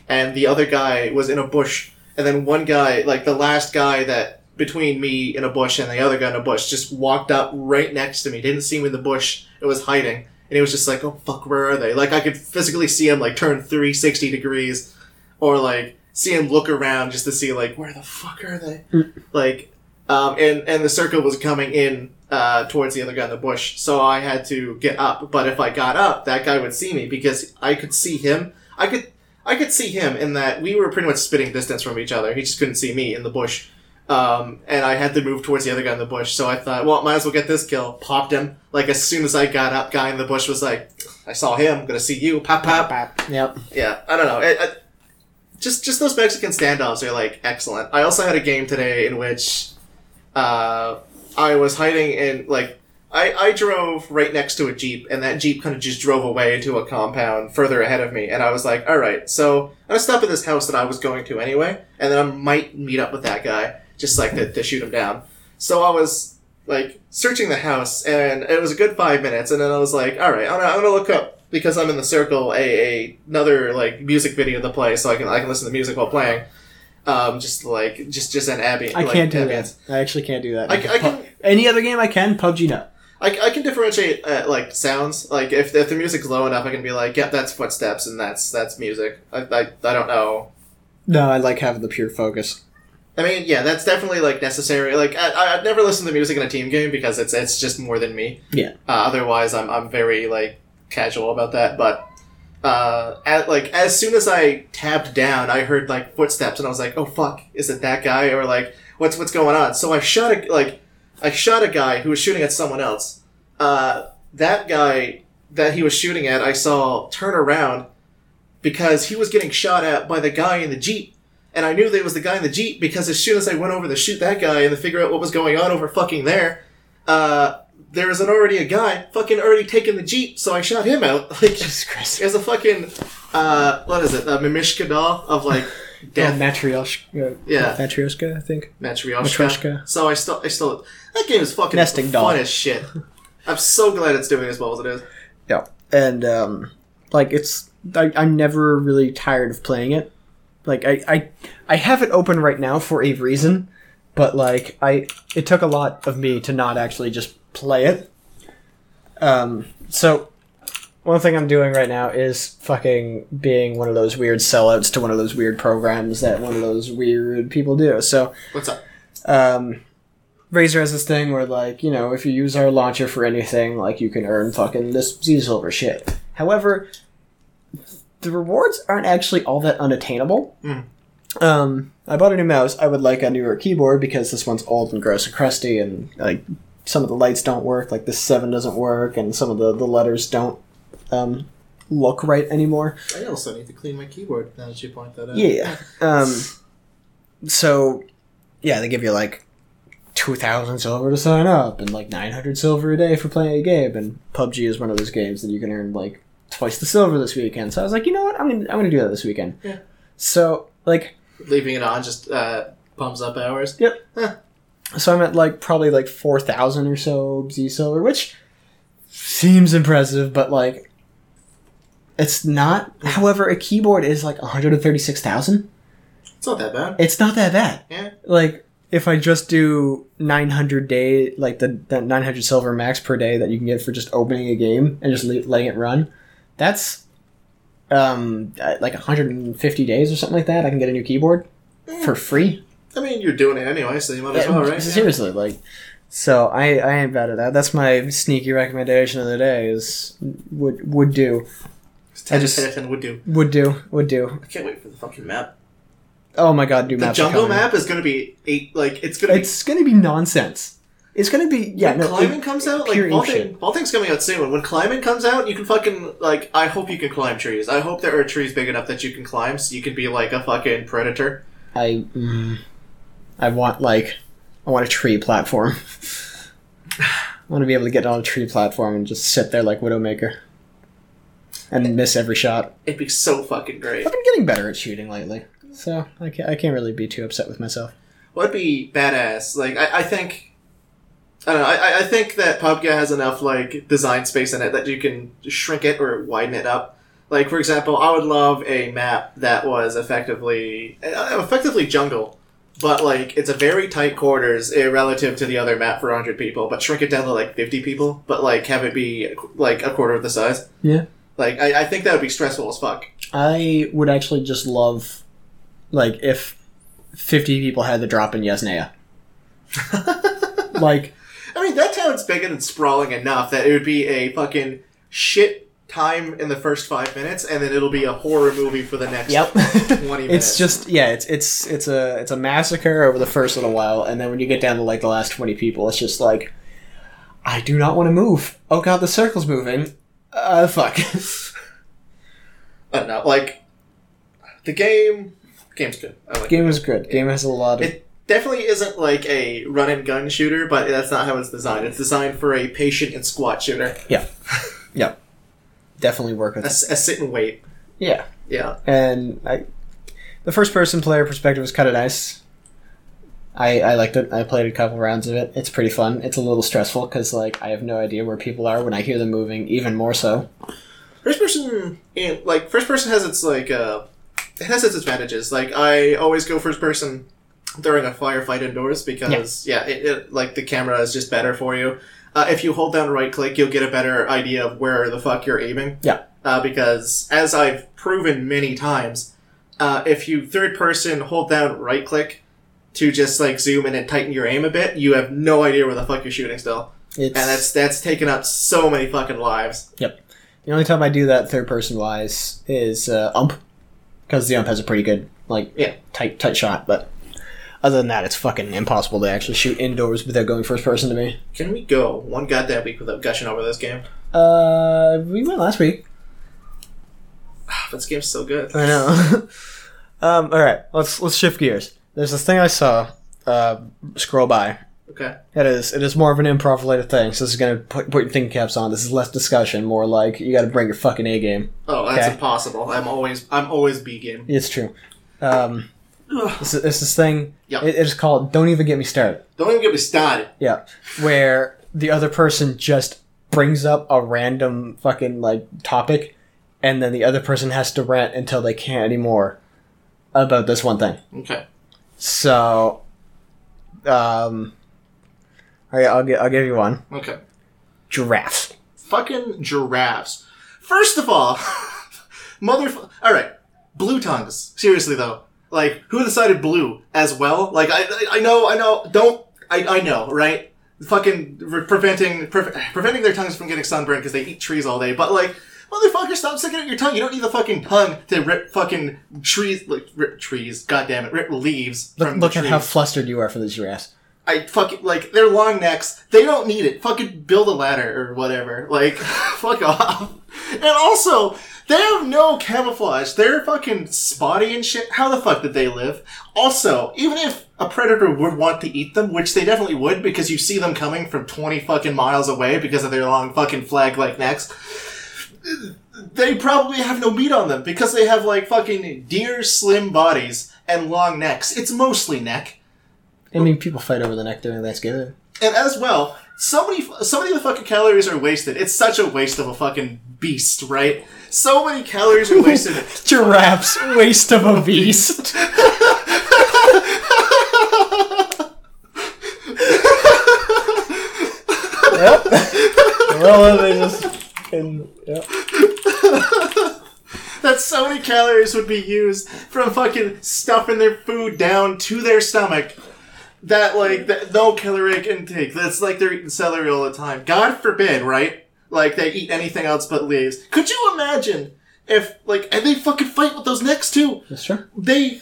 and the other guy was in a bush, and then one guy, like the last guy that between me in a bush and the other guy in a bush, just walked up right next to me. Didn't see me in the bush. It was hiding, and he was just like, "Oh fuck, where are they?" Like I could physically see him like turn three sixty degrees or like see him look around just to see like where the fuck are they Mm. like um, and and the circle was coming in uh, towards the other guy in the bush so i had to get up but if i got up that guy would see me because i could see him i could i could see him in that we were pretty much spitting distance from each other he just couldn't see me in the bush um, and I had to move towards the other guy in the bush, so I thought, well, might as well get this kill. Popped him. Like as soon as I got up, guy in the bush was like, "I saw him. gonna see you." Pop, pop. Yep. Yeah, I don't know. It, it, just just those Mexican standoffs are like excellent. I also had a game today in which uh, I was hiding in like I, I drove right next to a jeep, and that jeep kind of just drove away into a compound further ahead of me, and I was like, all right, so I'm gonna stop at this house that I was going to anyway, and then I might meet up with that guy just like to, to shoot him down. So I was like searching the house, and it was a good five minutes, and then I was like, all right, I'm gonna, I'm gonna look up because I'm in the circle a, a another like music video to play, so I can I can listen to music while playing. Um, just like just just an ambient. I like, can't do ambience. that. I actually can't do that. I, I can Any other game I can. PUBG no. I, I can differentiate uh, like sounds. Like if, if the music's low enough, I can be like, yep, that's footsteps and that's that's music. I, I, I don't know. No, I like having the pure focus. I mean, yeah, that's definitely like necessary. Like I, I- I'd never listen to music in a team game because it's it's just more than me. Yeah. Uh, otherwise, I'm I'm very like casual about that. But uh, at, like as soon as I tabbed down, I heard like footsteps and I was like, oh fuck, is it that guy or like what's what's going on? So I shot a like I shot a guy who was shooting at someone else. Uh, that guy that he was shooting at, I saw turn around because he was getting shot at by the guy in the jeep. And I knew that it was the guy in the jeep because as soon as I went over to shoot that guy and to figure out what was going on over fucking there, uh, there was an already a guy fucking already taking the jeep, so I shot him out. Like Jesus Christ. there's a fucking uh, what is it? A Mimishka doll of like Oh, Matryoshka. Yeah. Matryoshka, I think. Matryoshka. Matryoshka. So I still, I still, that game is fucking Nesting fun doll. as shit. I'm so glad it's doing as well as it is. Yeah. And, um, like, it's. I, I'm never really tired of playing it. Like, I, I, I have it open right now for a reason, but, like, I. It took a lot of me to not actually just play it. Um, so. One thing I'm doing right now is fucking being one of those weird sellouts to one of those weird programs that one of those weird people do. So, What's up? um, Razer has this thing where, like, you know, if you use our launcher for anything, like, you can earn fucking this Z Silver shit. However, the rewards aren't actually all that unattainable. Mm. Um, I bought a new mouse. I would like a newer keyboard because this one's old and gross and crusty, and, like, some of the lights don't work. Like, the 7 doesn't work, and some of the, the letters don't, um, look right anymore. I also need to clean my keyboard now that you point that out. Yeah. Um, so, yeah, they give you like 2,000 silver to sign up and like 900 silver a day for playing a game. And PUBG is one of those games that you can earn like twice the silver this weekend. So I was like, you know what? I'm going to I'm gonna do that this weekend. Yeah. So, like, Leaving it on just uh, pumps up hours. So I'm at like probably like 4,000 or so Z silver, which seems impressive, but like, it's not. However, a keyboard is like 136,000. It's not that bad. It's not that bad. Yeah. Like if I just do 900 day, like the that 900 silver max per day that you can get for just opening a game and just le- letting it run, that's um like 150 days or something like that. I can get a new keyboard for free. I mean, you're doing it anyway, so you might as well, right? Seriously, like. So I, I ain't bad at that. That's my sneaky recommendation of the day. Is would would do Yeah. I just- Ten would do. would do would do. I can't wait for the fucking map. Oh my god, do The maps are jungle map is going to be eight. Like it's going to be. It's gonna be nonsense. It's gonna be yeah. when No, climbing it- comes out, like pure vaulting, shit. vaulting's coming out soon. When climbing comes out, you can fucking like. I hope you can climb trees. I hope there are trees big enough that you can climb, so you can be like a fucking predator. I mm, I want like I want a tree platform. I want to be able to get on a tree platform and just sit there like Widowmaker and miss every shot. It'd be so fucking great. I've been getting better at shooting lately, so I can't, I can't really be too upset with myself. What would be badass. Like I, I think. I don't know. I, I think that PUBG has enough like design space in it that you can shrink it or widen it up. Like for example, I would love a map that was effectively uh, effectively jungle, but like it's a very tight quarters uh, relative to the other map for 100 people. But shrink it down to like 50 people, but like have it be like a quarter of the size. Yeah. Like I, I think that would be stressful as fuck. I would actually just love like if fifty people had to drop in Yasnaya. like I mean, that town's big and sprawling enough that it would be a fucking shit time in the first five minutes, and then it'll be a horror movie for the next Yep. twenty minutes. it's just yeah, it's it's it's a it's a massacre over the first little while, and then when you get down to like the last twenty people, it's just like I do not want to move. Oh god, the circle's moving. Uh, fuck. I don't know, like the game. Game's good. I like Game it. is good. Game has a lot of It definitely isn't like a run and gun shooter, but that's not how it's designed. It's designed for a patient and squat shooter. definitely work A, with. s- a sit and wait. Yeah, Yeah. and I the first person player perspective was kind of nice. I, I liked it. I played a couple rounds of it. It's pretty fun. It's a little stressful because like I have no idea where people are when I hear them moving. Even more so. First person, in, like first person has its like uh, it has its advantages. Like I always go first person during a firefight indoors because yeah, it, it, like the camera is just better for you. Uh, if you hold down right click, you'll get a better idea of where the fuck you're aiming. Yeah. Uh, because as I've proven many times, uh, if you third person hold down right click to just like zoom in and tighten your aim a bit, you have no idea where the fuck you're shooting still, It's and that's that's taken up so many fucking lives. Yep. The only time I do that third person wise is uh, ump, because the ump has a pretty good like Yeah. tight tight shot. But other than that, it's fucking impossible to actually shoot indoors without going first person to me. Can we go one goddamn week without gushing over this game? Uh, we went last week. this game's so good. I know. um, all right, let's let's shift gears. There's this thing I saw uh, scroll by. Okay. It is it is more of an improv related thing. So this is gonna put, put your thinking caps on. This is less discussion, more like you got to bring your fucking A game. Oh, that's Okay. impossible. I'm always I'm always B game. It's true. Um, this is this, thing. Yeah. It, it is called "Don't Even Get Me Started." Don't even get me started. Yeah, where the other person just brings up a random fucking like topic, and then the other person has to rant until they can't anymore about this one thing. Okay. So, um, all right, I'll gi- I'll give you one. Okay. Giraffes. Fucking giraffes. First of all, mother. All right, blue tongues. Seriously though, like who decided blue as well? Like I, I- I know, I know. Don't I? I know, right? Fucking re- preventing pre- preventing their tongues from getting sunburned because they eat trees all day. But like, motherfucker, stop sticking out your tongue. You don't need the fucking tongue to rip fucking trees, like rip trees. God damn it, rip leaves Look, look at how flustered you are for the giraffes. I fucking like their long necks. They don't need it. Fucking build a ladder or whatever. Like, fuck off. And also, they have no camouflage. They're fucking spotty and shit. How the fuck did they live? Also, even if a predator would want to eat them, which they definitely would, because you see them coming from twenty fucking miles away because of their long fucking flag-like necks. They probably have no meat on them because they have like fucking deer slim bodies and long necks. It's mostly neck. I mean, people fight over the neck during Thanksgiving. And as well, so many, so many of the fucking calories are wasted. It's such a waste of a fucking beast, right? So many calories are wasted. Giraffes, waste of a beast. yep. Well, they just. fucking- yep. that so many calories would be used from fucking stuffing their food down to their stomach. That like that no caloric intake. That's like they're eating celery all the time. God forbid, right? Like they eat anything else but leaves. Could you imagine if like and they fucking fight with those necks too? That's true. they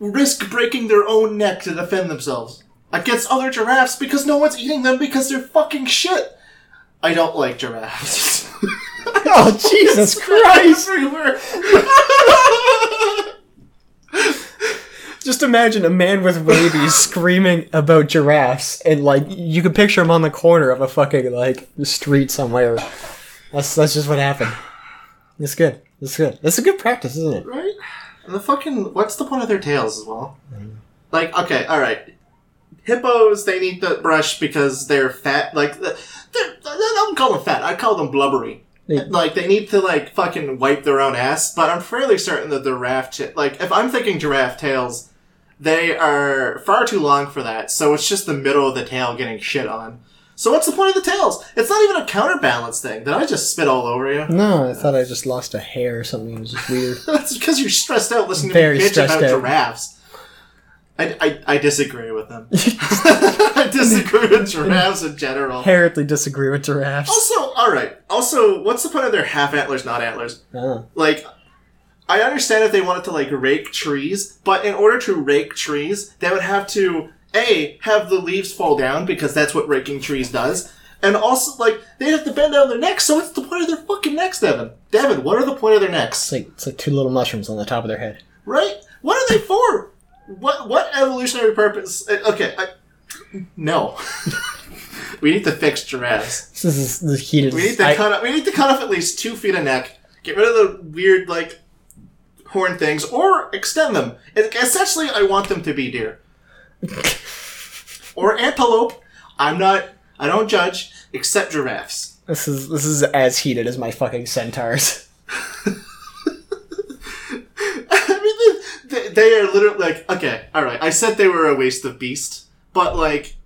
risk breaking their own neck to defend themselves against other giraffes because no one's eating them because they're fucking shit. I don't like giraffes. Oh, Jesus Christ! Everywhere. Just imagine a man with rabies screaming about giraffes, and like you could picture him on the corner of a fucking like street somewhere. That's that's just what happened. It's good. It's good. It's a good practice, isn't it? right? And the fucking what's the point of their tails as well? Mm-hmm. Like, okay, all right. Hippos, they need to brush because they're fat. Like, they're, I don't call them fat. I call them blubbery. They- Like, they need to like fucking wipe their own ass. But I'm fairly certain that the giraffe, chi- like, if I'm thinking giraffe tails, they are far too long for that. So it's just the middle of the tail getting shit on. So what's the point of the tails? It's not even a counterbalance thing. Did I just spit all over you? No, I thought I just lost a hair or something. It was just weird. That's because you're stressed out listening Very to me bitch about out. giraffes. I, I, I disagree with them. I disagree with giraffes in general. Inherently disagree with giraffes. Also, alright. Also, what's the point of their half antlers, not antlers? Oh. Like, I understand if they wanted to, like, rake trees, but in order to rake trees, they would have to, A, have the leaves fall down, because that's what raking trees does, and also, like, they'd have to bend down their necks, so what's the point of their fucking necks, Devin? Devin, what are the point of their necks? It's like it's like two little mushrooms on the top of their head. Right? What are they for? What what evolutionary purpose? uh, Okay, I, no. we need to fix giraffes. This is the heated. We need to I- cut. Off, we need to cut off at least two feet of neck. Get rid of the weird like horn things, or extend them. Essentially, I want them to be deer or antelope. I'm not. I don't judge, except giraffes. This is this is as heated as my fucking centaurs. I mean, they, they are literally like, okay, all right. I said they were a waste of beast, but like,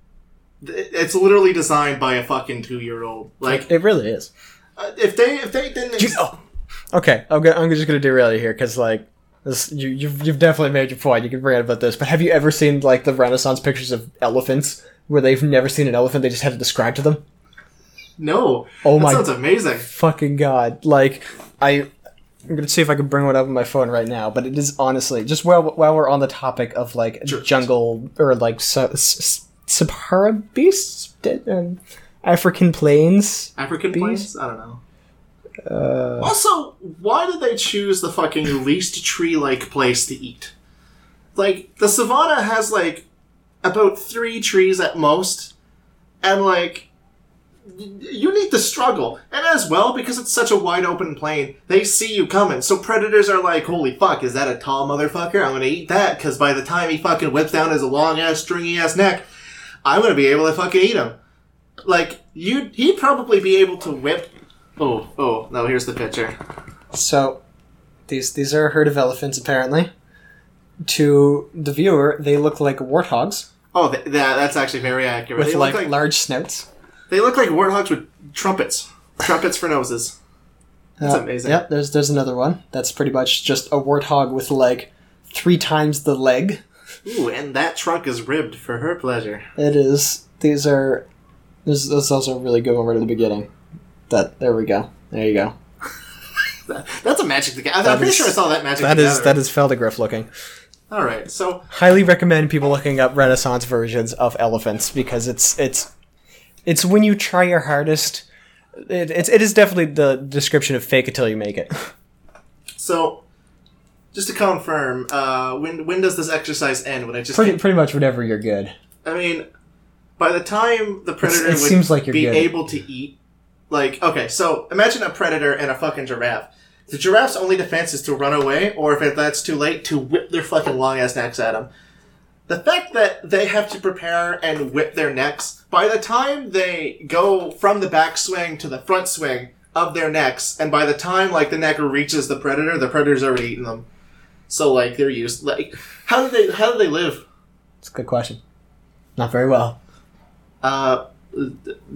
it's literally designed by a fucking two year old. Like, It really is. uh, if they if they didn't, ex- Oh. Okay, I'm, gonna, I'm just gonna derail you here because like this, you, you've you've definitely made your point. You can rant about this, but have you ever seen like the Renaissance pictures of elephants where they've never seen an elephant? They just had to describe to them. no. Oh that my- sounds amazing. Fucking god! Like I, I'm gonna see if I can bring one up on my phone right now. But it is honestly just while while we're on the topic of like Sure. jungle or like su- s- s- Sahara beasts. Um, African plains. African Bees? plains? I don't know. Uh, Also, why did they choose the fucking least tree-like place to eat? Like the savannah has like about three trees at most, and like you need to struggle. And as well, because it's such a wide open plain, they see you coming. So predators are like, "Holy fuck, is that a tall motherfucker? I'm gonna eat that." Because by the time he fucking whips down his long ass, stringy ass neck, I'm gonna be able to fucking eat him. Like you, he'd probably be able to whip. Oh, oh, no! Here's the picture. so these these are a herd of elephants apparently. To the viewer, they look like warthogs Oh, th- that, that's actually very accurate. with they like, look like large snouts. they look like warthogs with trumpets, trumpets for noses. That's Uh, amazing. Yep, there's there's another one. That's pretty much just a warthog with like three times the leg. Ooh, and that trunk is ribbed for her pleasure. It is. These are. There's, there's also a really good one right at the beginning. That there we go. There you go. That, that's a magic. The I'm pretty is- sure I saw that magic. That is Gathering. is Phelddagrif looking. All right. So Highly recommend people looking up Renaissance versions of elephants because it's it's it's when you try your hardest. It, it's it is definitely the description of fake until you make it. so. Just to confirm, uh, when when does this exercise end? When I just Pretty pretty much whenever you're good. I mean, by the time the predator it would seems like you're be good. able to eat, like, okay, so imagine a predator and a fucking giraffe. The giraffe's only defense is to run away, or if that's too late, to whip their fucking long ass necks at them. The fact that they have to prepare and whip their necks, by the time they go from the backswing to the front swing of their necks, and by the time like the neck reaches the predator, the predator's already eaten them. So like they're used. Like how do they how do they live? It's a good question. Not very well. Uh,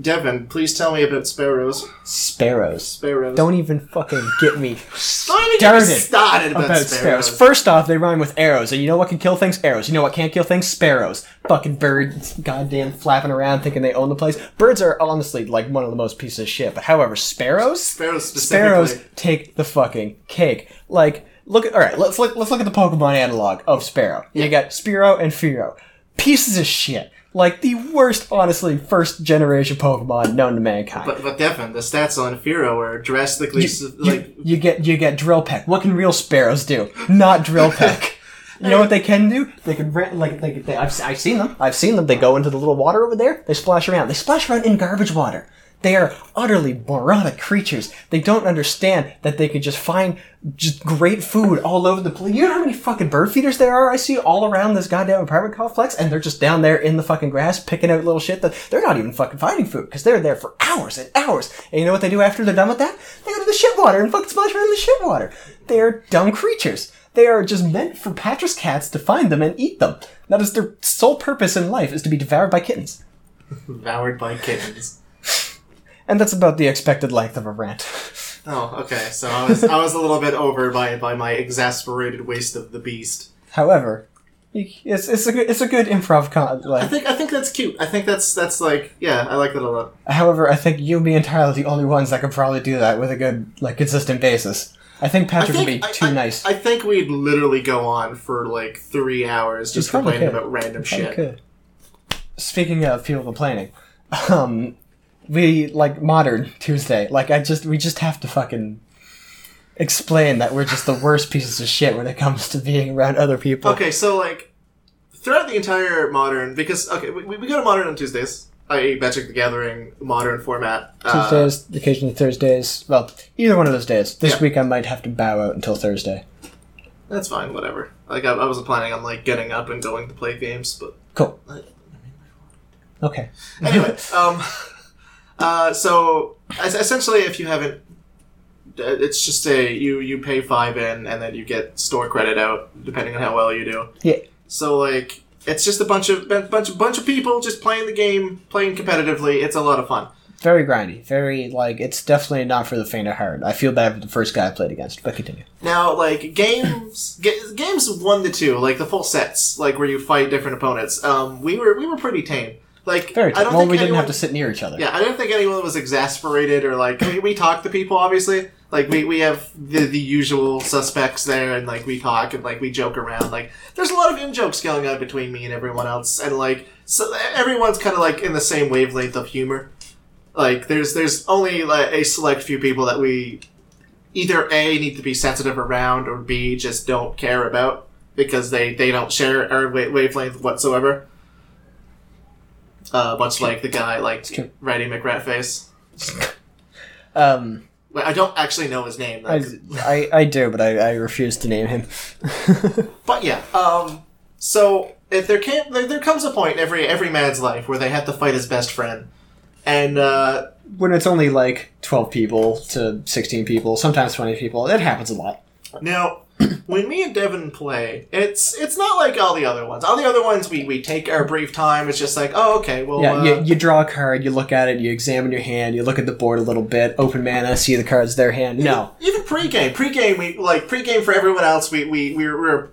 Devin, please tell me about sparrows. Sparrows. Sparrows. Don't even fucking get me Don't even get me started started about, about sparrows. sparrows. First off, they rhyme with arrows, and you know what can kill things? Arrows. You know what can't kill things? Sparrows. Fucking birds, goddamn flapping around thinking they own the place. Birds are honestly like one of the most pieces of shit. But however, sparrows, Sparrows specifically. sparrows take the fucking cake. Like, look at all right. Let's look. Let's look at the Pokemon analog of Sparrow. You got Spearow and Fearow. Pieces of shit. Like the worst, honestly, first generation Pokemon known to mankind. But, but Devin, the stats on Fearow are drastically s- you, like. you get you get drill peck. What can real sparrows do? Not drill peck. You know what they can do? They can rent like they, they I've, I've seen them. I've seen them. They go into the little water over there. They splash around. They splash around in garbage water. They are utterly moronic creatures. They don't understand that they could just find just great food all over the place. You know how many fucking bird feeders there are? I see all around this goddamn apartment complex, and they're just down there in the fucking grass picking out little shit that they're not even fucking finding food because they're there for hours and hours. And you know what they do after they're done with that? They go to the shit water and fucking splash around in the shit water. They are dumb creatures. They are just meant for Patras cats to find them and eat them. That is their sole purpose in life is to be devoured by kittens. devoured by kittens. And that's about the expected length of a rant. Oh, okay. So I was I was a little bit over by by my exasperated waste of the beast. However, it's it's a good it's a good improv con. I Like, think I think that's cute. I think that's that's like yeah, I like that a lot. however, I think you and me and Tyler are the only ones that could probably do that with a good like consistent basis. I think I Patrick would be too I- nice. I think we'd literally go on for like three hours just complaining could. about random shit. could. Speaking of people complaining, um, we like modern Tuesday. Like I just we just have to fucking explain that we're just the worst pieces of shit when it comes to being around other people. Okay, so like throughout the entire modern, because okay, we, we go to modern on Tuesdays, i.e., Magic the Gathering modern format. Uh, Tuesdays, occasionally Thursdays. Well, either one of those days. This Yeah. week I might have to bow out until Thursday. that's fine, whatever. Like I, I wasn't planning on like getting up and going to play games, but Cool. I- Okay. anyway, um, uh, so essentially, if you haven't, uh, it's just a you you pay five in and then you get store credit out depending on how well you do. Yeah. So like, it's just a bunch of bunch bunch bunch of people just playing the game, playing competitively. It's a lot of fun. Very grindy. Very like it's definitely not for the faint of heart. I feel bad for the first guy I played against, but continue. Now, like games, ga- games one to two, like the full sets, like where you fight different opponents. Um, we were we were pretty tame. Like Very. I don't well, think we didn't have to sit near each other. Yeah, I don't think anyone was exasperated or like we, we talk to people obviously. Like we, we have the the usual suspects there and like we talk and like we joke around. Like there's a lot of in jokes going on between me and everyone else and like so everyone's kind of like in the same wavelength of humor. Like there's there's only like a select few people that we either a need to be sensitive around or b just don't care about because they they don't share our wavelength whatsoever. Uh, much like the guy like. Ratty McRatface. Um, Wait, I don't actually know his name. I. I, I do, but I, I refuse to name him. But yeah, um, so if there can there, there comes a point in every every man's life where they have to fight his best friend, and uh, when it's only like 12 people to 16 people, sometimes 20 people, it happens a lot. now when me and Devin play, it's it's not like all the other ones. All the other ones we we take our brief time. It's just like oh okay well Yeah, uh, you, you draw a card, you look at it, you examine your hand, you look at the board a little bit, open mana, see the cards their hand. No. even pregame pregame we like pregame for everyone else we we we're, we're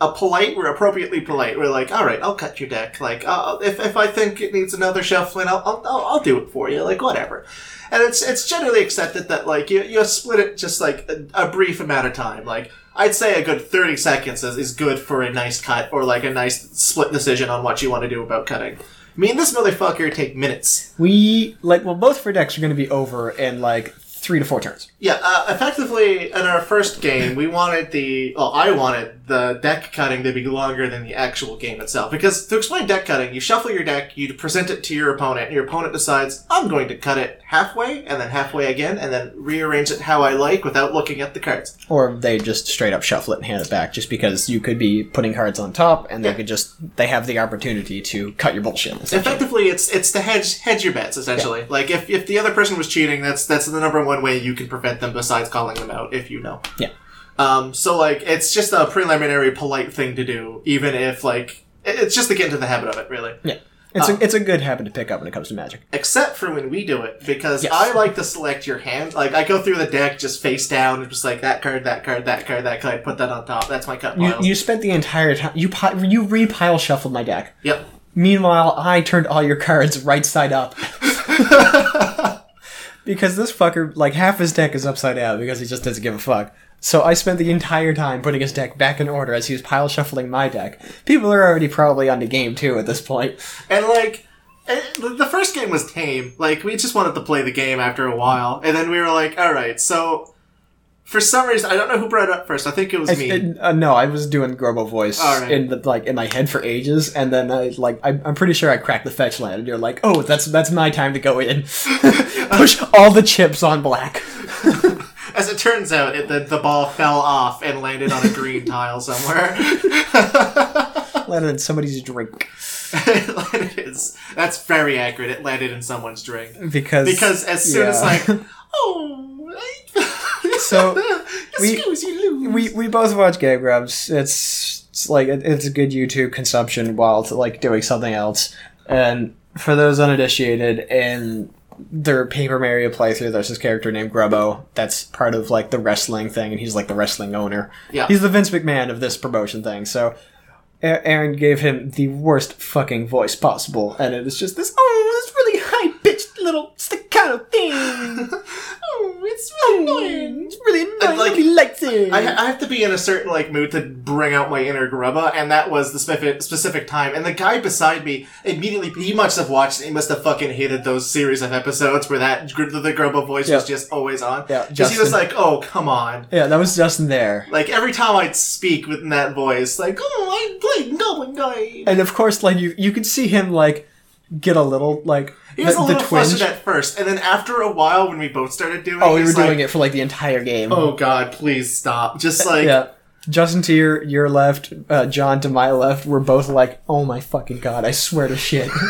a polite we're appropriately polite we're like all right i'll cut your deck like uh, if, if i think it needs another shuffling I'll, I'll, I'll, I'll do it for you like whatever and it's it's generally accepted that like you, you split it just like a, a brief amount of time like i'd say a good 30 seconds is, is good for a nice cut or like a nice split decision on what you want to do about cutting. Me and this motherfucker take minutes. We, like, well, both of our decks are going to be over in like three to four turns. Yeah, uh, effectively, in our first game, we wanted the. Well, I wanted the deck cutting to be longer than the actual game itself. Because to explain deck cutting, you shuffle your deck, you present it to your opponent, and your opponent decides, I'm going to cut it halfway, and then halfway again, and then rearrange it how I like without looking at the cards. Or they just straight up shuffle it and hand it back, just because you could be putting cards on top, and they Yeah. could just, they have the opportunity to cut your bullshit. Effectively, it's it's to hedge hedge your bets essentially. Like if, if the other person was cheating, that's that's the number one way you can prevent them besides calling them out if you know. Yeah. Um, so like it's just a preliminary polite thing to do, even if like it's just to get into the habit of it, really. Yeah. It's, Uh, a, it's a good habit to pick up when it comes to magic. Except for when we do it, because Yes. I like to select your hand. Like I go through the deck just face down and just like that card, that card, that card, that card. I put that on top. That's my cut You, you spent the entire time, you, you repile shuffled my deck. Yep. Meanwhile, I turned all your cards right side up. because this fucker, like, half his deck is upside down because he just doesn't give a fuck. So I spent the entire time putting his deck back in order as he was pile shuffling my deck. People are already probably on the game too at this point. And like, eh, the the first game was tame. Like, we just wanted to play the game after a while, and then we were like, all right. So, for some reason, I don't know who brought it up first. I think it was I, me. it- uh, no, I was doing Grubba voice Alright. in the like in my head for ages, and then I like I, I'm pretty sure I cracked the fetch land, and you're like, oh, that's that's my time to go in, push all the chips on black. As it turns out, it, the the ball fell off and landed on a green tile somewhere. Landed in somebody's drink It in- that's very accurate. It landed in someone's drink because because as soon as yeah. like, oh, I- So, we- you, lose. we we both watch Game Grumps. It's, it's like it- it's a good YouTube consumption while to, like doing something else. And for those uninitiated, in their Paper Mario playthrough, there's this character named Grubba. That's part of like the wrestling thing, and he's like the wrestling owner. Yeah. he's the Vince McMahon of this promotion thing. So. Arin gave him the worst fucking voice possible, and it was just this, oh, this really high pitched little staccato thing. oh, it's really oh, annoying. It's really annoying. like, Nobody likes it. I, I have to be in a certain like mood to bring out my inner grubba, and that was the specific specific time. And the guy beside me immediately he must have watched. He must have fucking hated those series of episodes where that gr- the grubba voice was just always on. Yeah, because he was like, "Oh, come on." Yeah, that was Justin there. Like every time I'd speak within that voice, like, "Oh, I played Goblin Guide." And of course, like you, you could see him like get a little like He was the, a little flustered at first, and then after a while, when we both started doing, Oh, we were doing like, it for like the entire game. Oh God, please stop! Just like yeah. Justin to your your left, uh, John to my left. We're both like, oh my fucking god! I swear to shit.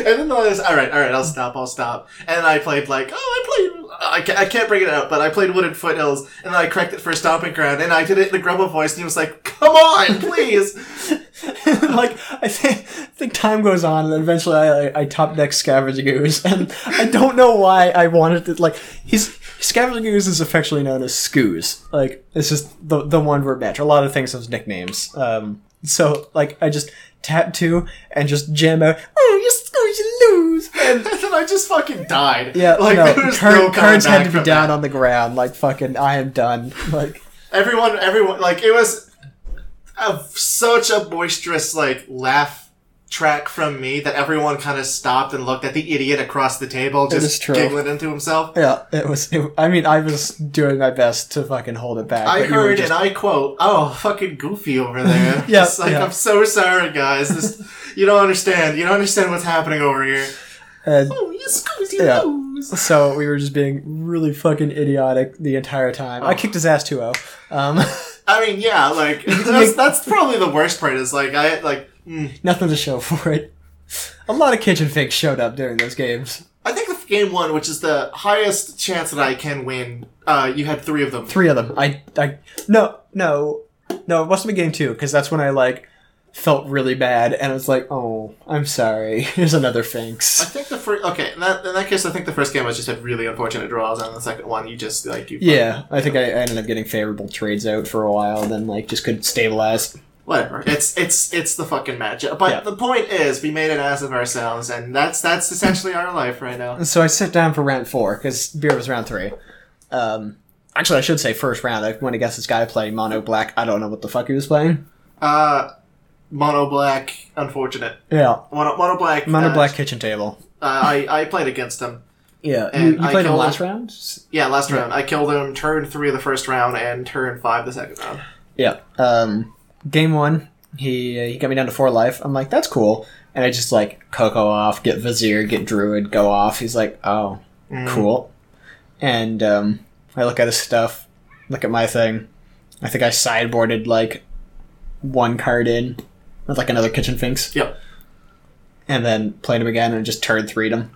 And then I was, all right, all right, I'll stop, I'll stop. And I played like, oh, I played, I can't, I can't bring it out, but I played Wooded Foothills, and then I cracked it for a Stomping Ground, and I did it in the Grumble voice, and he was like, come on, please. like I think, I think time goes on, and eventually I I, I top deck Scavenging Ooze, and I don't know why I wanted to like he's Scavenging Ooze is affectionately known as Scooze. Like it's just the the one word match. A lot of things have nicknames. Um, so like I just tap two and just jam out. Oh, you Scooze, you lose. And and then I just fucking died. yeah, like, no, there no had to be down that. on the ground. Like fucking, I am done. Like Everyone, everyone, like, it was a, such a boisterous, like, laugh track from me that everyone kind of stopped and looked at the idiot across the table, just giggling into himself. Yeah, it was. It, I mean, I was doing my best to fucking hold it back. I but you were heard just- and I quote, "Oh, fucking goofy over there." Yeah, like yeah. I'm so sorry, guys. This, you don't understand. You don't understand what's happening over here. and Oh, you squeeze Yeah. nose. so we were just being really fucking idiotic the entire time. I Oh. kicked his ass 2-0. Um, I mean, yeah, like that's, that's probably the worst part. Is like I like. mm. nothing to show for it. A lot of Kitchen Finks showed up during those games. I think the game one, which is the highest chance that I can win, uh, you had three of them. Three of them. I, I, no, no, no. It must have been game two because that's when I like felt really bad and I was like, oh, I'm sorry. Here's another I think the first. Okay, in that, in that case, I think the first game I just had really unfortunate draws, and the second one you just like you. Yeah, I think I, I ended up getting favorable trades out for a while, then like just couldn't stabilize. Whatever. It's it's it's the fucking matchup. But Yeah. the point is, we made an ass of ourselves, and that's that's essentially our life right now. So I sit down for round four because beer was round three. Um, actually, I should say first round. I went against this guy playing mono black. I don't know what the fuck he was playing. Uh, mono black, unfortunate. Yeah, Mono, mono black. mono uh, black kitchen table. Uh, I I played against him. Yeah, you, And you I played him last him. round. Yeah, last round I killed him. Turn three of the first round, and turn five the second round. Yeah. Um, game one, he uh, he got me down to four life. I'm like, that's cool. And I just like Coco off, get Vizier, get Druid, go off. He's like, oh, Mm. cool. And um, I look at his stuff, look at my thing. I think I sideboarded like one card in with like another Kitchen Finks. Yep. And then played him again and just turned three'd him.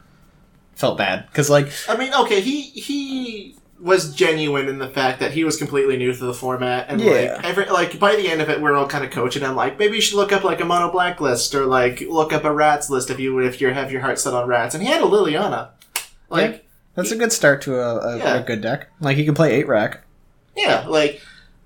Felt bad because like I mean, okay, he he was genuine in the fact that he was completely new to the format, and Yeah. like every like by the end of it, we're all kind of coaching him like maybe you should look up like a mono black list or like look up a rats list if you if you have your heart set on rats, and he had a Liliana, like that's a good start to a, a, Yeah. a good deck. Like he can play eight rack. yeah, like.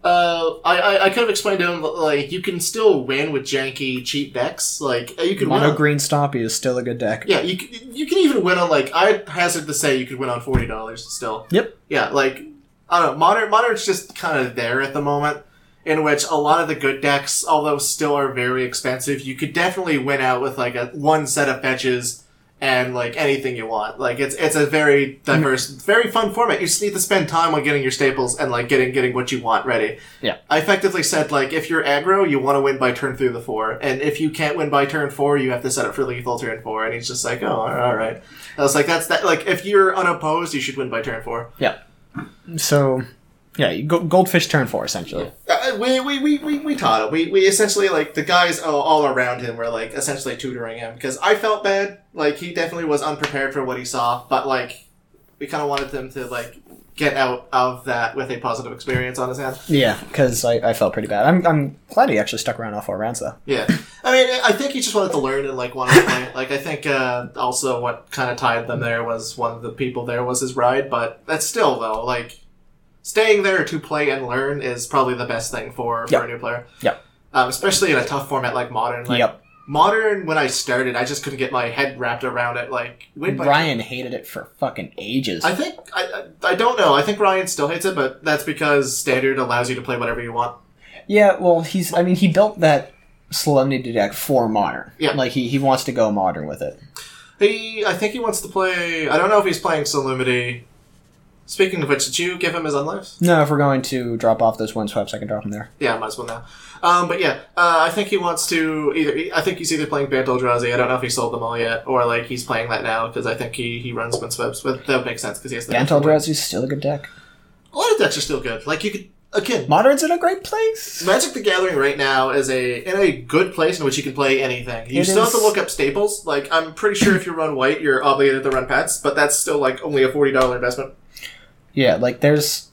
Uh, I, I, I could have explained to him like you can still win with janky cheap decks. Like you can win Mono on- green stompy is still a good deck. Yeah, you can, you can even win on like I hazard to say you could win on forty dollars still. Yep. Yeah, like I don't know, modern modern's just kind of there at the moment, in which a lot of the good decks, although still are very expensive, you could definitely win out with like a one set of fetches and like anything you want. Like it's it's a very diverse, very fun format. You just need to spend time on getting your staples and like getting getting what you want ready. Yeah. I effectively said like if you're aggro, you want to win by turn through the four, and if you can't win by turn four, you have to set up for lethal turn four. And he's just like, oh, all right. I was like, that's that. Like if you're unopposed, you should win by turn four. Yeah. So, yeah, goldfish turn four essentially. Uh, we, we, we, we, we taught him. We, we essentially, like, the guys all, all around him were, like, essentially tutoring him. Because I felt bad. Like, he definitely was unprepared for what he saw. But, like, we kind of wanted him to, like, get out of that with a positive experience on his hand. Yeah, because I, I felt pretty bad. I'm, I'm glad he actually stuck around all four rounds though. Yeah. I mean, I think he just wanted to learn and, like, wanted to play. Like, I think, uh, also what kind of tied them there was one of the people there was his ride. But that's still, though, like, staying there to play and learn is probably the best thing for, for Yep. a new player. Yep. Um, especially in a tough format like modern. Like, yep. Modern, when I started, I just couldn't get my head wrapped around it. Like, Ryan hated it for fucking ages. I think I, I I don't know. I think Ryan still hates it, but that's because standard allows you to play whatever you want. yeah, well, he's. I mean, he built that solemnity deck for modern. Yeah. like he, he wants to go modern with it. He, I think he wants to play. I don't know if he's playing Solemnity. Speaking of which, did you give him his unlife? No, if we're going to drop off those one swaps, I can drop him there. Yeah, might as well now. Um, but yeah, uh, I think he wants to either. I think he's either playing Bantal Eldrazi. I don't know if he sold them all yet, or like he's playing that now because I think he, he runs Winsweps. But that would make sense because he has the Bantal Eldrazi's still a good deck. A lot of decks are still good. Like you could again, Modern's in a great place. Magic the Gathering right now is a in a good place in which you can play anything. You It still have to look up staples. Like I'm pretty sure if you run white, you're obligated to run pets, but that's still like only a forty dollar investment. Yeah, like there's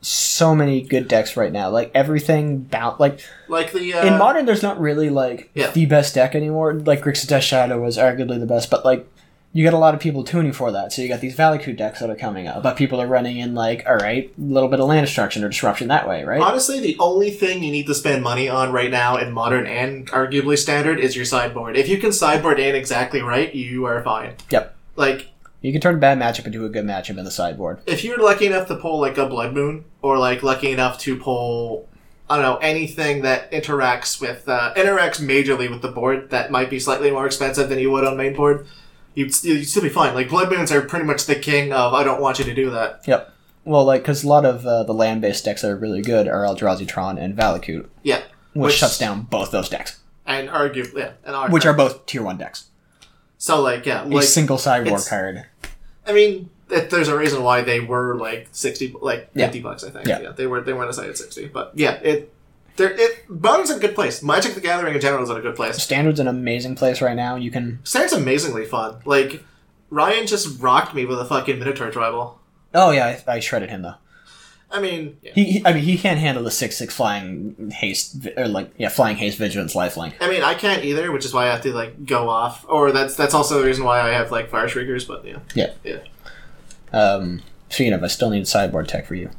so many good decks right now. Like everything bound like Like the uh, in modern there's not really like Yeah. the best deck anymore. Like Grixis Death Shadow was arguably the best, but like you got a lot of people tuning for that. So you got these Valakut decks that are coming up, but people are running in like, all right, a little bit of land destruction or disruption that way, right? Honestly, the only thing you need to spend money on right now in modern and arguably standard is your sideboard. If you can sideboard in exactly right, you are fine. Yep. Like You can turn a bad matchup into a good matchup in the sideboard. if you're lucky enough to pull like a Blood Moon, or like lucky enough to pull I don't know anything that interacts with uh, interacts majorly with the board that might be slightly more expensive than you would on main board. You'd, you'd still be fine. Like Blood Moons are pretty much the king of I don't want you to do that. Yep. Well, like, because a lot of uh, the land based decks that are really good are Eldrazi Tron and Valakut, Yeah, which, Which- shuts down both those decks, and argue yeah, and which are both tier 1 decks. So like yeah, A like single sideboard card. I mean, it, there's a reason why they were like sixty, like Yeah. fifty bucks. I think. Yeah. they were they weren't at sixty, but yeah, it. They're, it Modern's in a good place. Magic the Gathering in general is in a good place. Standard's an amazing place right now. You can. Standard's amazingly fun. Like Ryan just rocked me with a fucking Minotaur tribal. Oh, yeah, I, I shredded him, though. I mean, yeah. He, he, I mean, he can't handle the six six flying haste or like yeah, flying haste vigilance lifelink. I mean, I can't either, which is why I have to like go off. Or that's that's also the reason why I have like fire shriekers. But yeah, Yeah. Yeah. Um, speaking of, I still need sideboard tech for you.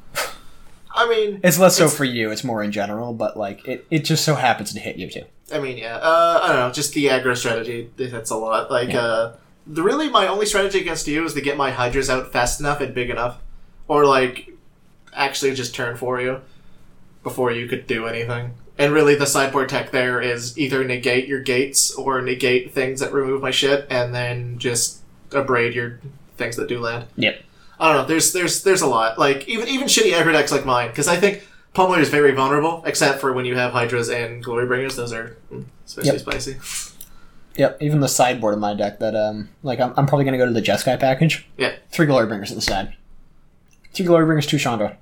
I mean, It's less so It's- for you. It's more in general, but like it, it just so happens to hit you too. I mean, yeah. Uh, I don't know. Just the aggro strategy. That's a lot. Like, Yeah. uh, the really my only strategy against you is to get my hydras out fast enough and big enough, or like actually just turn for you before you could do anything. And really, the sideboard tech there is either negate your gates or negate things that remove my shit, and then just abrade your things that do land. Yep. I don't know. There's there's there's a lot. Like even even shitty aggro decks like mine, because I think Pummeler is very vulnerable, except for when you have Hydras and Glorybringers. Those are mm, especially Yep. spicy. Yep. Even the sideboard of my deck that um like I'm, I'm probably gonna go to the Jeskai package. Yeah. Three glory bringers at the side. Three glory bringers, two Chandra.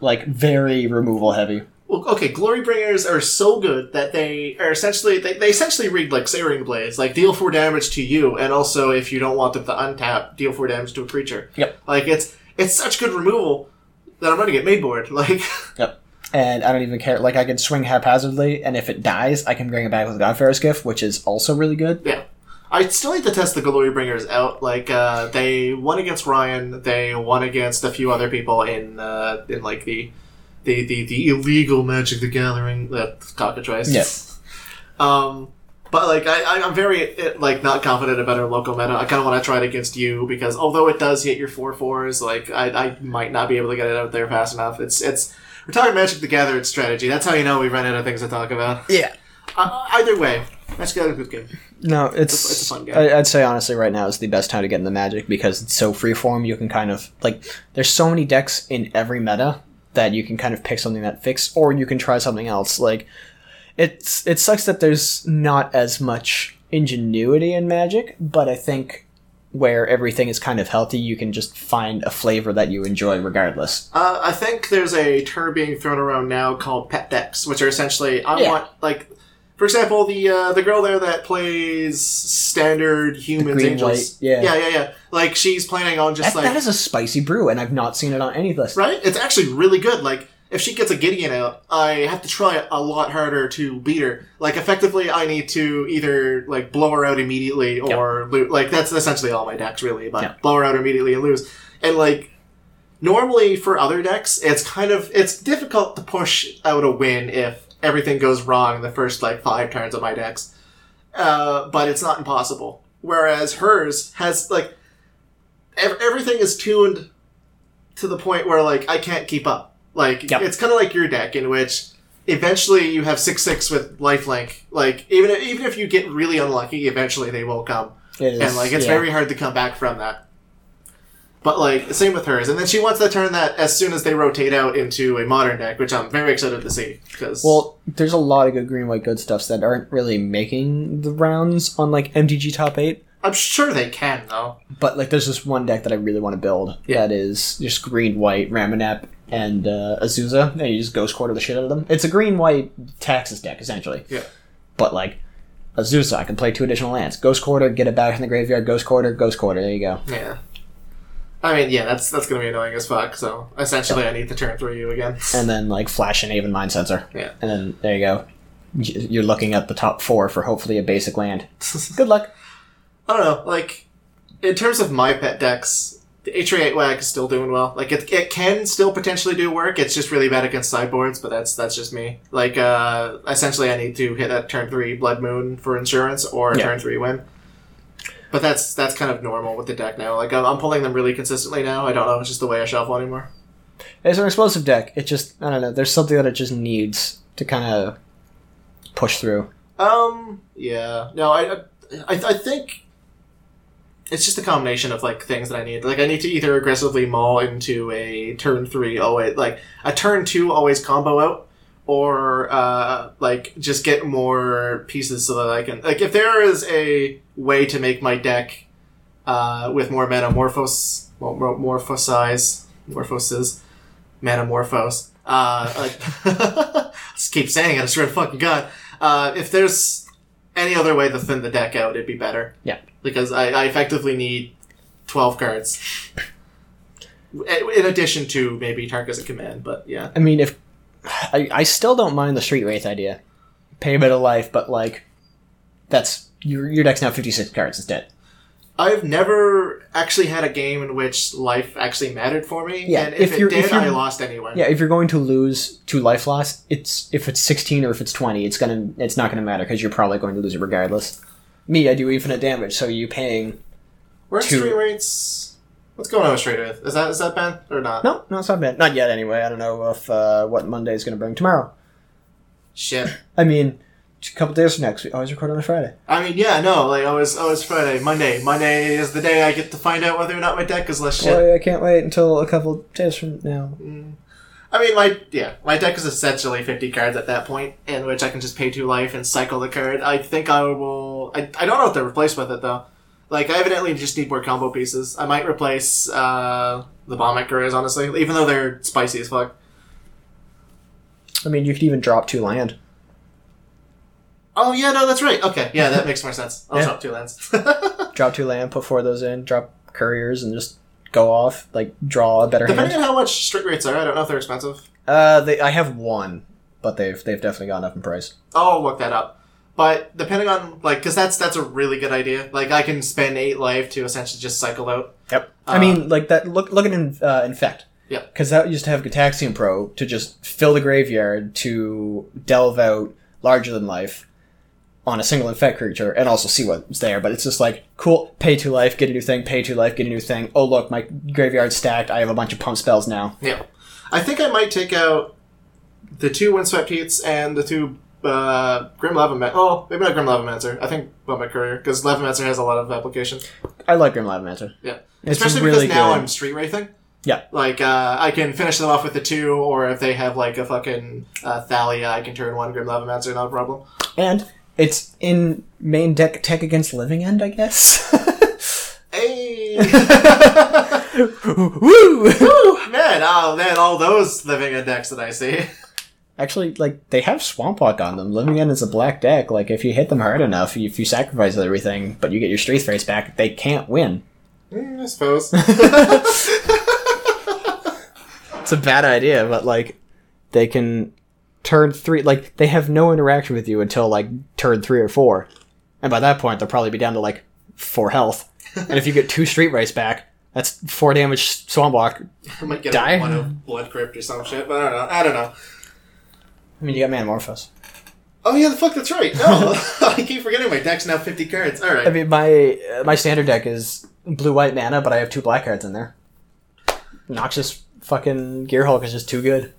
Like very removal heavy. Well, okay, Glorybringers are so good that they are essentially they, they essentially read like Searing Blazes, like deal four damage to you, and also if you don't want them to untap, deal four damage to a creature. Yep. Like it's it's such good removal that I'm gonna get made board. Like Yep. And I don't even care. Like I can swing haphazardly, and if it dies, I can bring it back with God-Pharaoh's Gift, which is also really good. Yeah. I still need to test the Glory Bringers out. Like, uh, they won against Ryan. They won against a few other people in, uh, in like the, the, the, the illegal Magic the Gathering, uh, cockatrice. Yeah. Um, but like, I, I'm very, eh, like, not confident about our local meta. I kind of want to try it against you because although it does hit your four fours, like, I, I might not be able to get it out there fast enough. It's, it's, we're talking Magic the Gathering strategy. That's how you know we run out of things to talk about. Yeah. Uh, either way, Magic the Gathering good. No, it's It's a- it's a fun game. I, I'd say honestly, right now is the best time to get into Magic because it's so freeform. You can kind of like there's so many decks in every meta that you can kind of pick something that fits, or you can try something else. Like it's it sucks that there's not as much ingenuity in Magic, but I think where everything is kind of healthy, you can just find a flavor that you enjoy regardless. Uh, I think there's a term being thrown around now called pet decks, which are essentially I Yeah. want like, for example, the uh, the girl there that plays standard humans green, angels. white, yeah. yeah, yeah, yeah. Like she's planning on just That, like that is a spicy brew, and I've not seen it on any list. right. It's actually really good. Like if she gets a Gideon out, I have to try a lot harder to beat her. Like effectively, I need to either like blow her out immediately or lo- like that's essentially all my decks really. But Yeah. blow her out immediately and lose. And like normally for other decks, it's kind of it's difficult to push out a win if everything goes wrong in the first like five turns of my decks. Uh, but it's not impossible. Whereas hers has like ev- everything is tuned to the point where like I can't keep up. Like Yep. it's kind of like your deck in which eventually you have six six with lifelink. Like even if, even if you get really unlucky, eventually they will come, It is, and like it's yeah. very hard to come back from that. But like same with hers, and then she wants to turn that as soon as they rotate out into a modern deck, which I'm very excited to see because Well, there's a lot of good green white good stuffs that aren't really making the rounds on like MTG top eight. I'm sure they can though. But like, there's this one deck that I really want to build Yeah. that is just green white Ramunap and uh, Azusa, and you just ghost quarter the shit out of them. It's a green white Taxes deck essentially. Yeah. But like Azusa, I can play two additional lands. Ghost quarter, get it back in the graveyard. Ghost quarter, ghost quarter. There you go. Yeah. I mean, yeah, that's that's gonna be annoying as fuck. So essentially, I need to turn through you again. And then like flash and Aven Mindcensor. Yeah. And then there you go. You're looking at the top four for hopefully a basic land. Good luck. I don't know. Like, in terms of my pet decks, the H8 WAG is still doing well. Like, it, it can still potentially do work. It's just really bad against sideboards, but that's that's just me. Like, uh, essentially, I need to hit that turn three Blood Moon for insurance or Yeah. turn three win. But that's that's kind of normal with the deck now. Like, I'm, I'm pulling them really consistently now. I don't know. It's just the way I shuffle anymore. It's an explosive deck. It just I don't know. There's something that it just needs to kind of push through. Um. Yeah. No. I. I. I think it's just a combination of like things that I need. Like I need to either aggressively maul into a turn three always like a turn two always combo out, or uh, like just get more pieces so that I can like if there is a way to make my deck uh, with more metamorphos well, morphosize morphoses metamorphose uh, like just keep saying it I swear to fucking god. Uh, if there's any other way to thin the deck out it'd be better. Yeah. because I, I effectively need 12 cards. In addition to maybe Tarkus and Command but yeah. I mean, if I, I still don't mind the Street Wraith idea, pay a bit of life, but like that's your your deck's now 56 cards instead. I've never actually had a game in which life actually mattered for me. Yeah, and if, if it you're- did, if you're- I lost anyway. Yeah, if you're going to lose two life loss, it's if it's 16 or if it's 20, it's gonna it's not gonna matter because you're probably going to lose it regardless. Me, I do infinite damage, so you paying Where two- Street Wraiths? What's going on with Street Wraith? Is that is that banned or not? no, no, it's not bad, not yet anyway. I don't know if uh, what Monday is gonna bring tomorrow. Shit. I mean, a couple days from next week. Always record on a Friday. I mean, yeah, no, like always, always Friday, Monday. Monday is the day I get to find out whether or not my deck is less shit. Boy, I can't wait until a couple days from now. Mm. I mean, my yeah, my deck is essentially fifty cards at that point, in which I can just pay two life and cycle the card. I think I will. I, I don't know what to replace with it though. Like, I evidently just need more combo pieces. I might replace uh, the bomb honestly, even though they're spicy as fuck. I mean, you could even drop two land. Oh yeah, no, that's right. Okay, yeah, that makes more sense. I'll Yeah. drop two lands. Drop two land, put four of those in, drop couriers, and just go off. Like draw a better hand. Depending hand. on how much Street Wraiths are, I don't know if they're expensive. Uh, they, I have one, but they've they've definitely gone up in price. I'll look that up. But depending on like, because that's that's a really good idea. Like, I can spend eight life to essentially just cycle out. Yep. Uh, I mean, like that. Look, look at in, uh, infect. Yeah. Because that used to have Gitaxian Probe to just fill the graveyard to delve out larger than life on a single infect creature and also see what's there. But it's just like cool. Pay two life, get a new thing. Pay two life, get a new thing. Oh look, my graveyard's stacked. I have a bunch of pump spells now. Yeah, I think I might take out the two Windswept Heaths and the two uh, Grim Levaman. Oh, maybe not Grim Lavamancer. I think Bomat Courier because Lavamancer has a lot of applications. I like Grim Lavamancer. Yeah, It's especially really because now good. I'm street wraithing. Yeah. Like uh, I can finish them off with the two, or if they have like a fucking uh, Thalia, I can turn one Grim Lavamancer, not a problem. And it's in main deck tech against Living End, I guess. Hey. Woo! Woo, man, oh man, all those living end decks that I see. Actually, like they have Swamp Walk on them. Living End is a black deck. Like if you hit them hard enough, if you sacrifice everything, but you get your Street Face back, they can't win. Mm, I suppose. It's a bad idea, but like they can turn three. Like they have no interaction with you until like turn three or four, and by that point they'll probably be down to like four health. and if you get two Street Wraiths back, that's four damage Swamp Walk. I might get Die? one of Blood Crypt or some shit, but I don't know. I don't know. I mean, you got Manamorphose. Oh yeah, the fuck, that's right. No, I keep forgetting my deck's now fifty cards. All right. I mean, my uh, my standard deck is blue white mana, but I have two black cards in there. Noxious fucking Gearhulk is just too good.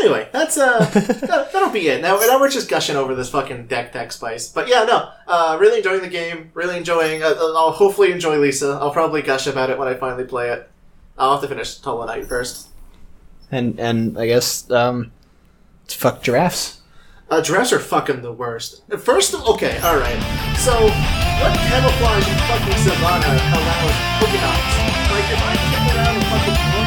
Anyway, that's uh, that, that'll be it. Now, now we're just gushing over this fucking deck deck spice. But yeah, no, uh, really enjoying the game. Really enjoying. Uh, I'll hopefully enjoy Lisa. I'll probably gush about it when I finally play it. I'll have to finish Hollow Knight first. And and I guess um, fuck giraffes. Uh, giraffes are fucking the worst. First of okay, all right. So, what camouflage in fucking Savannah allows Pokedogs? Like, if I kick fucking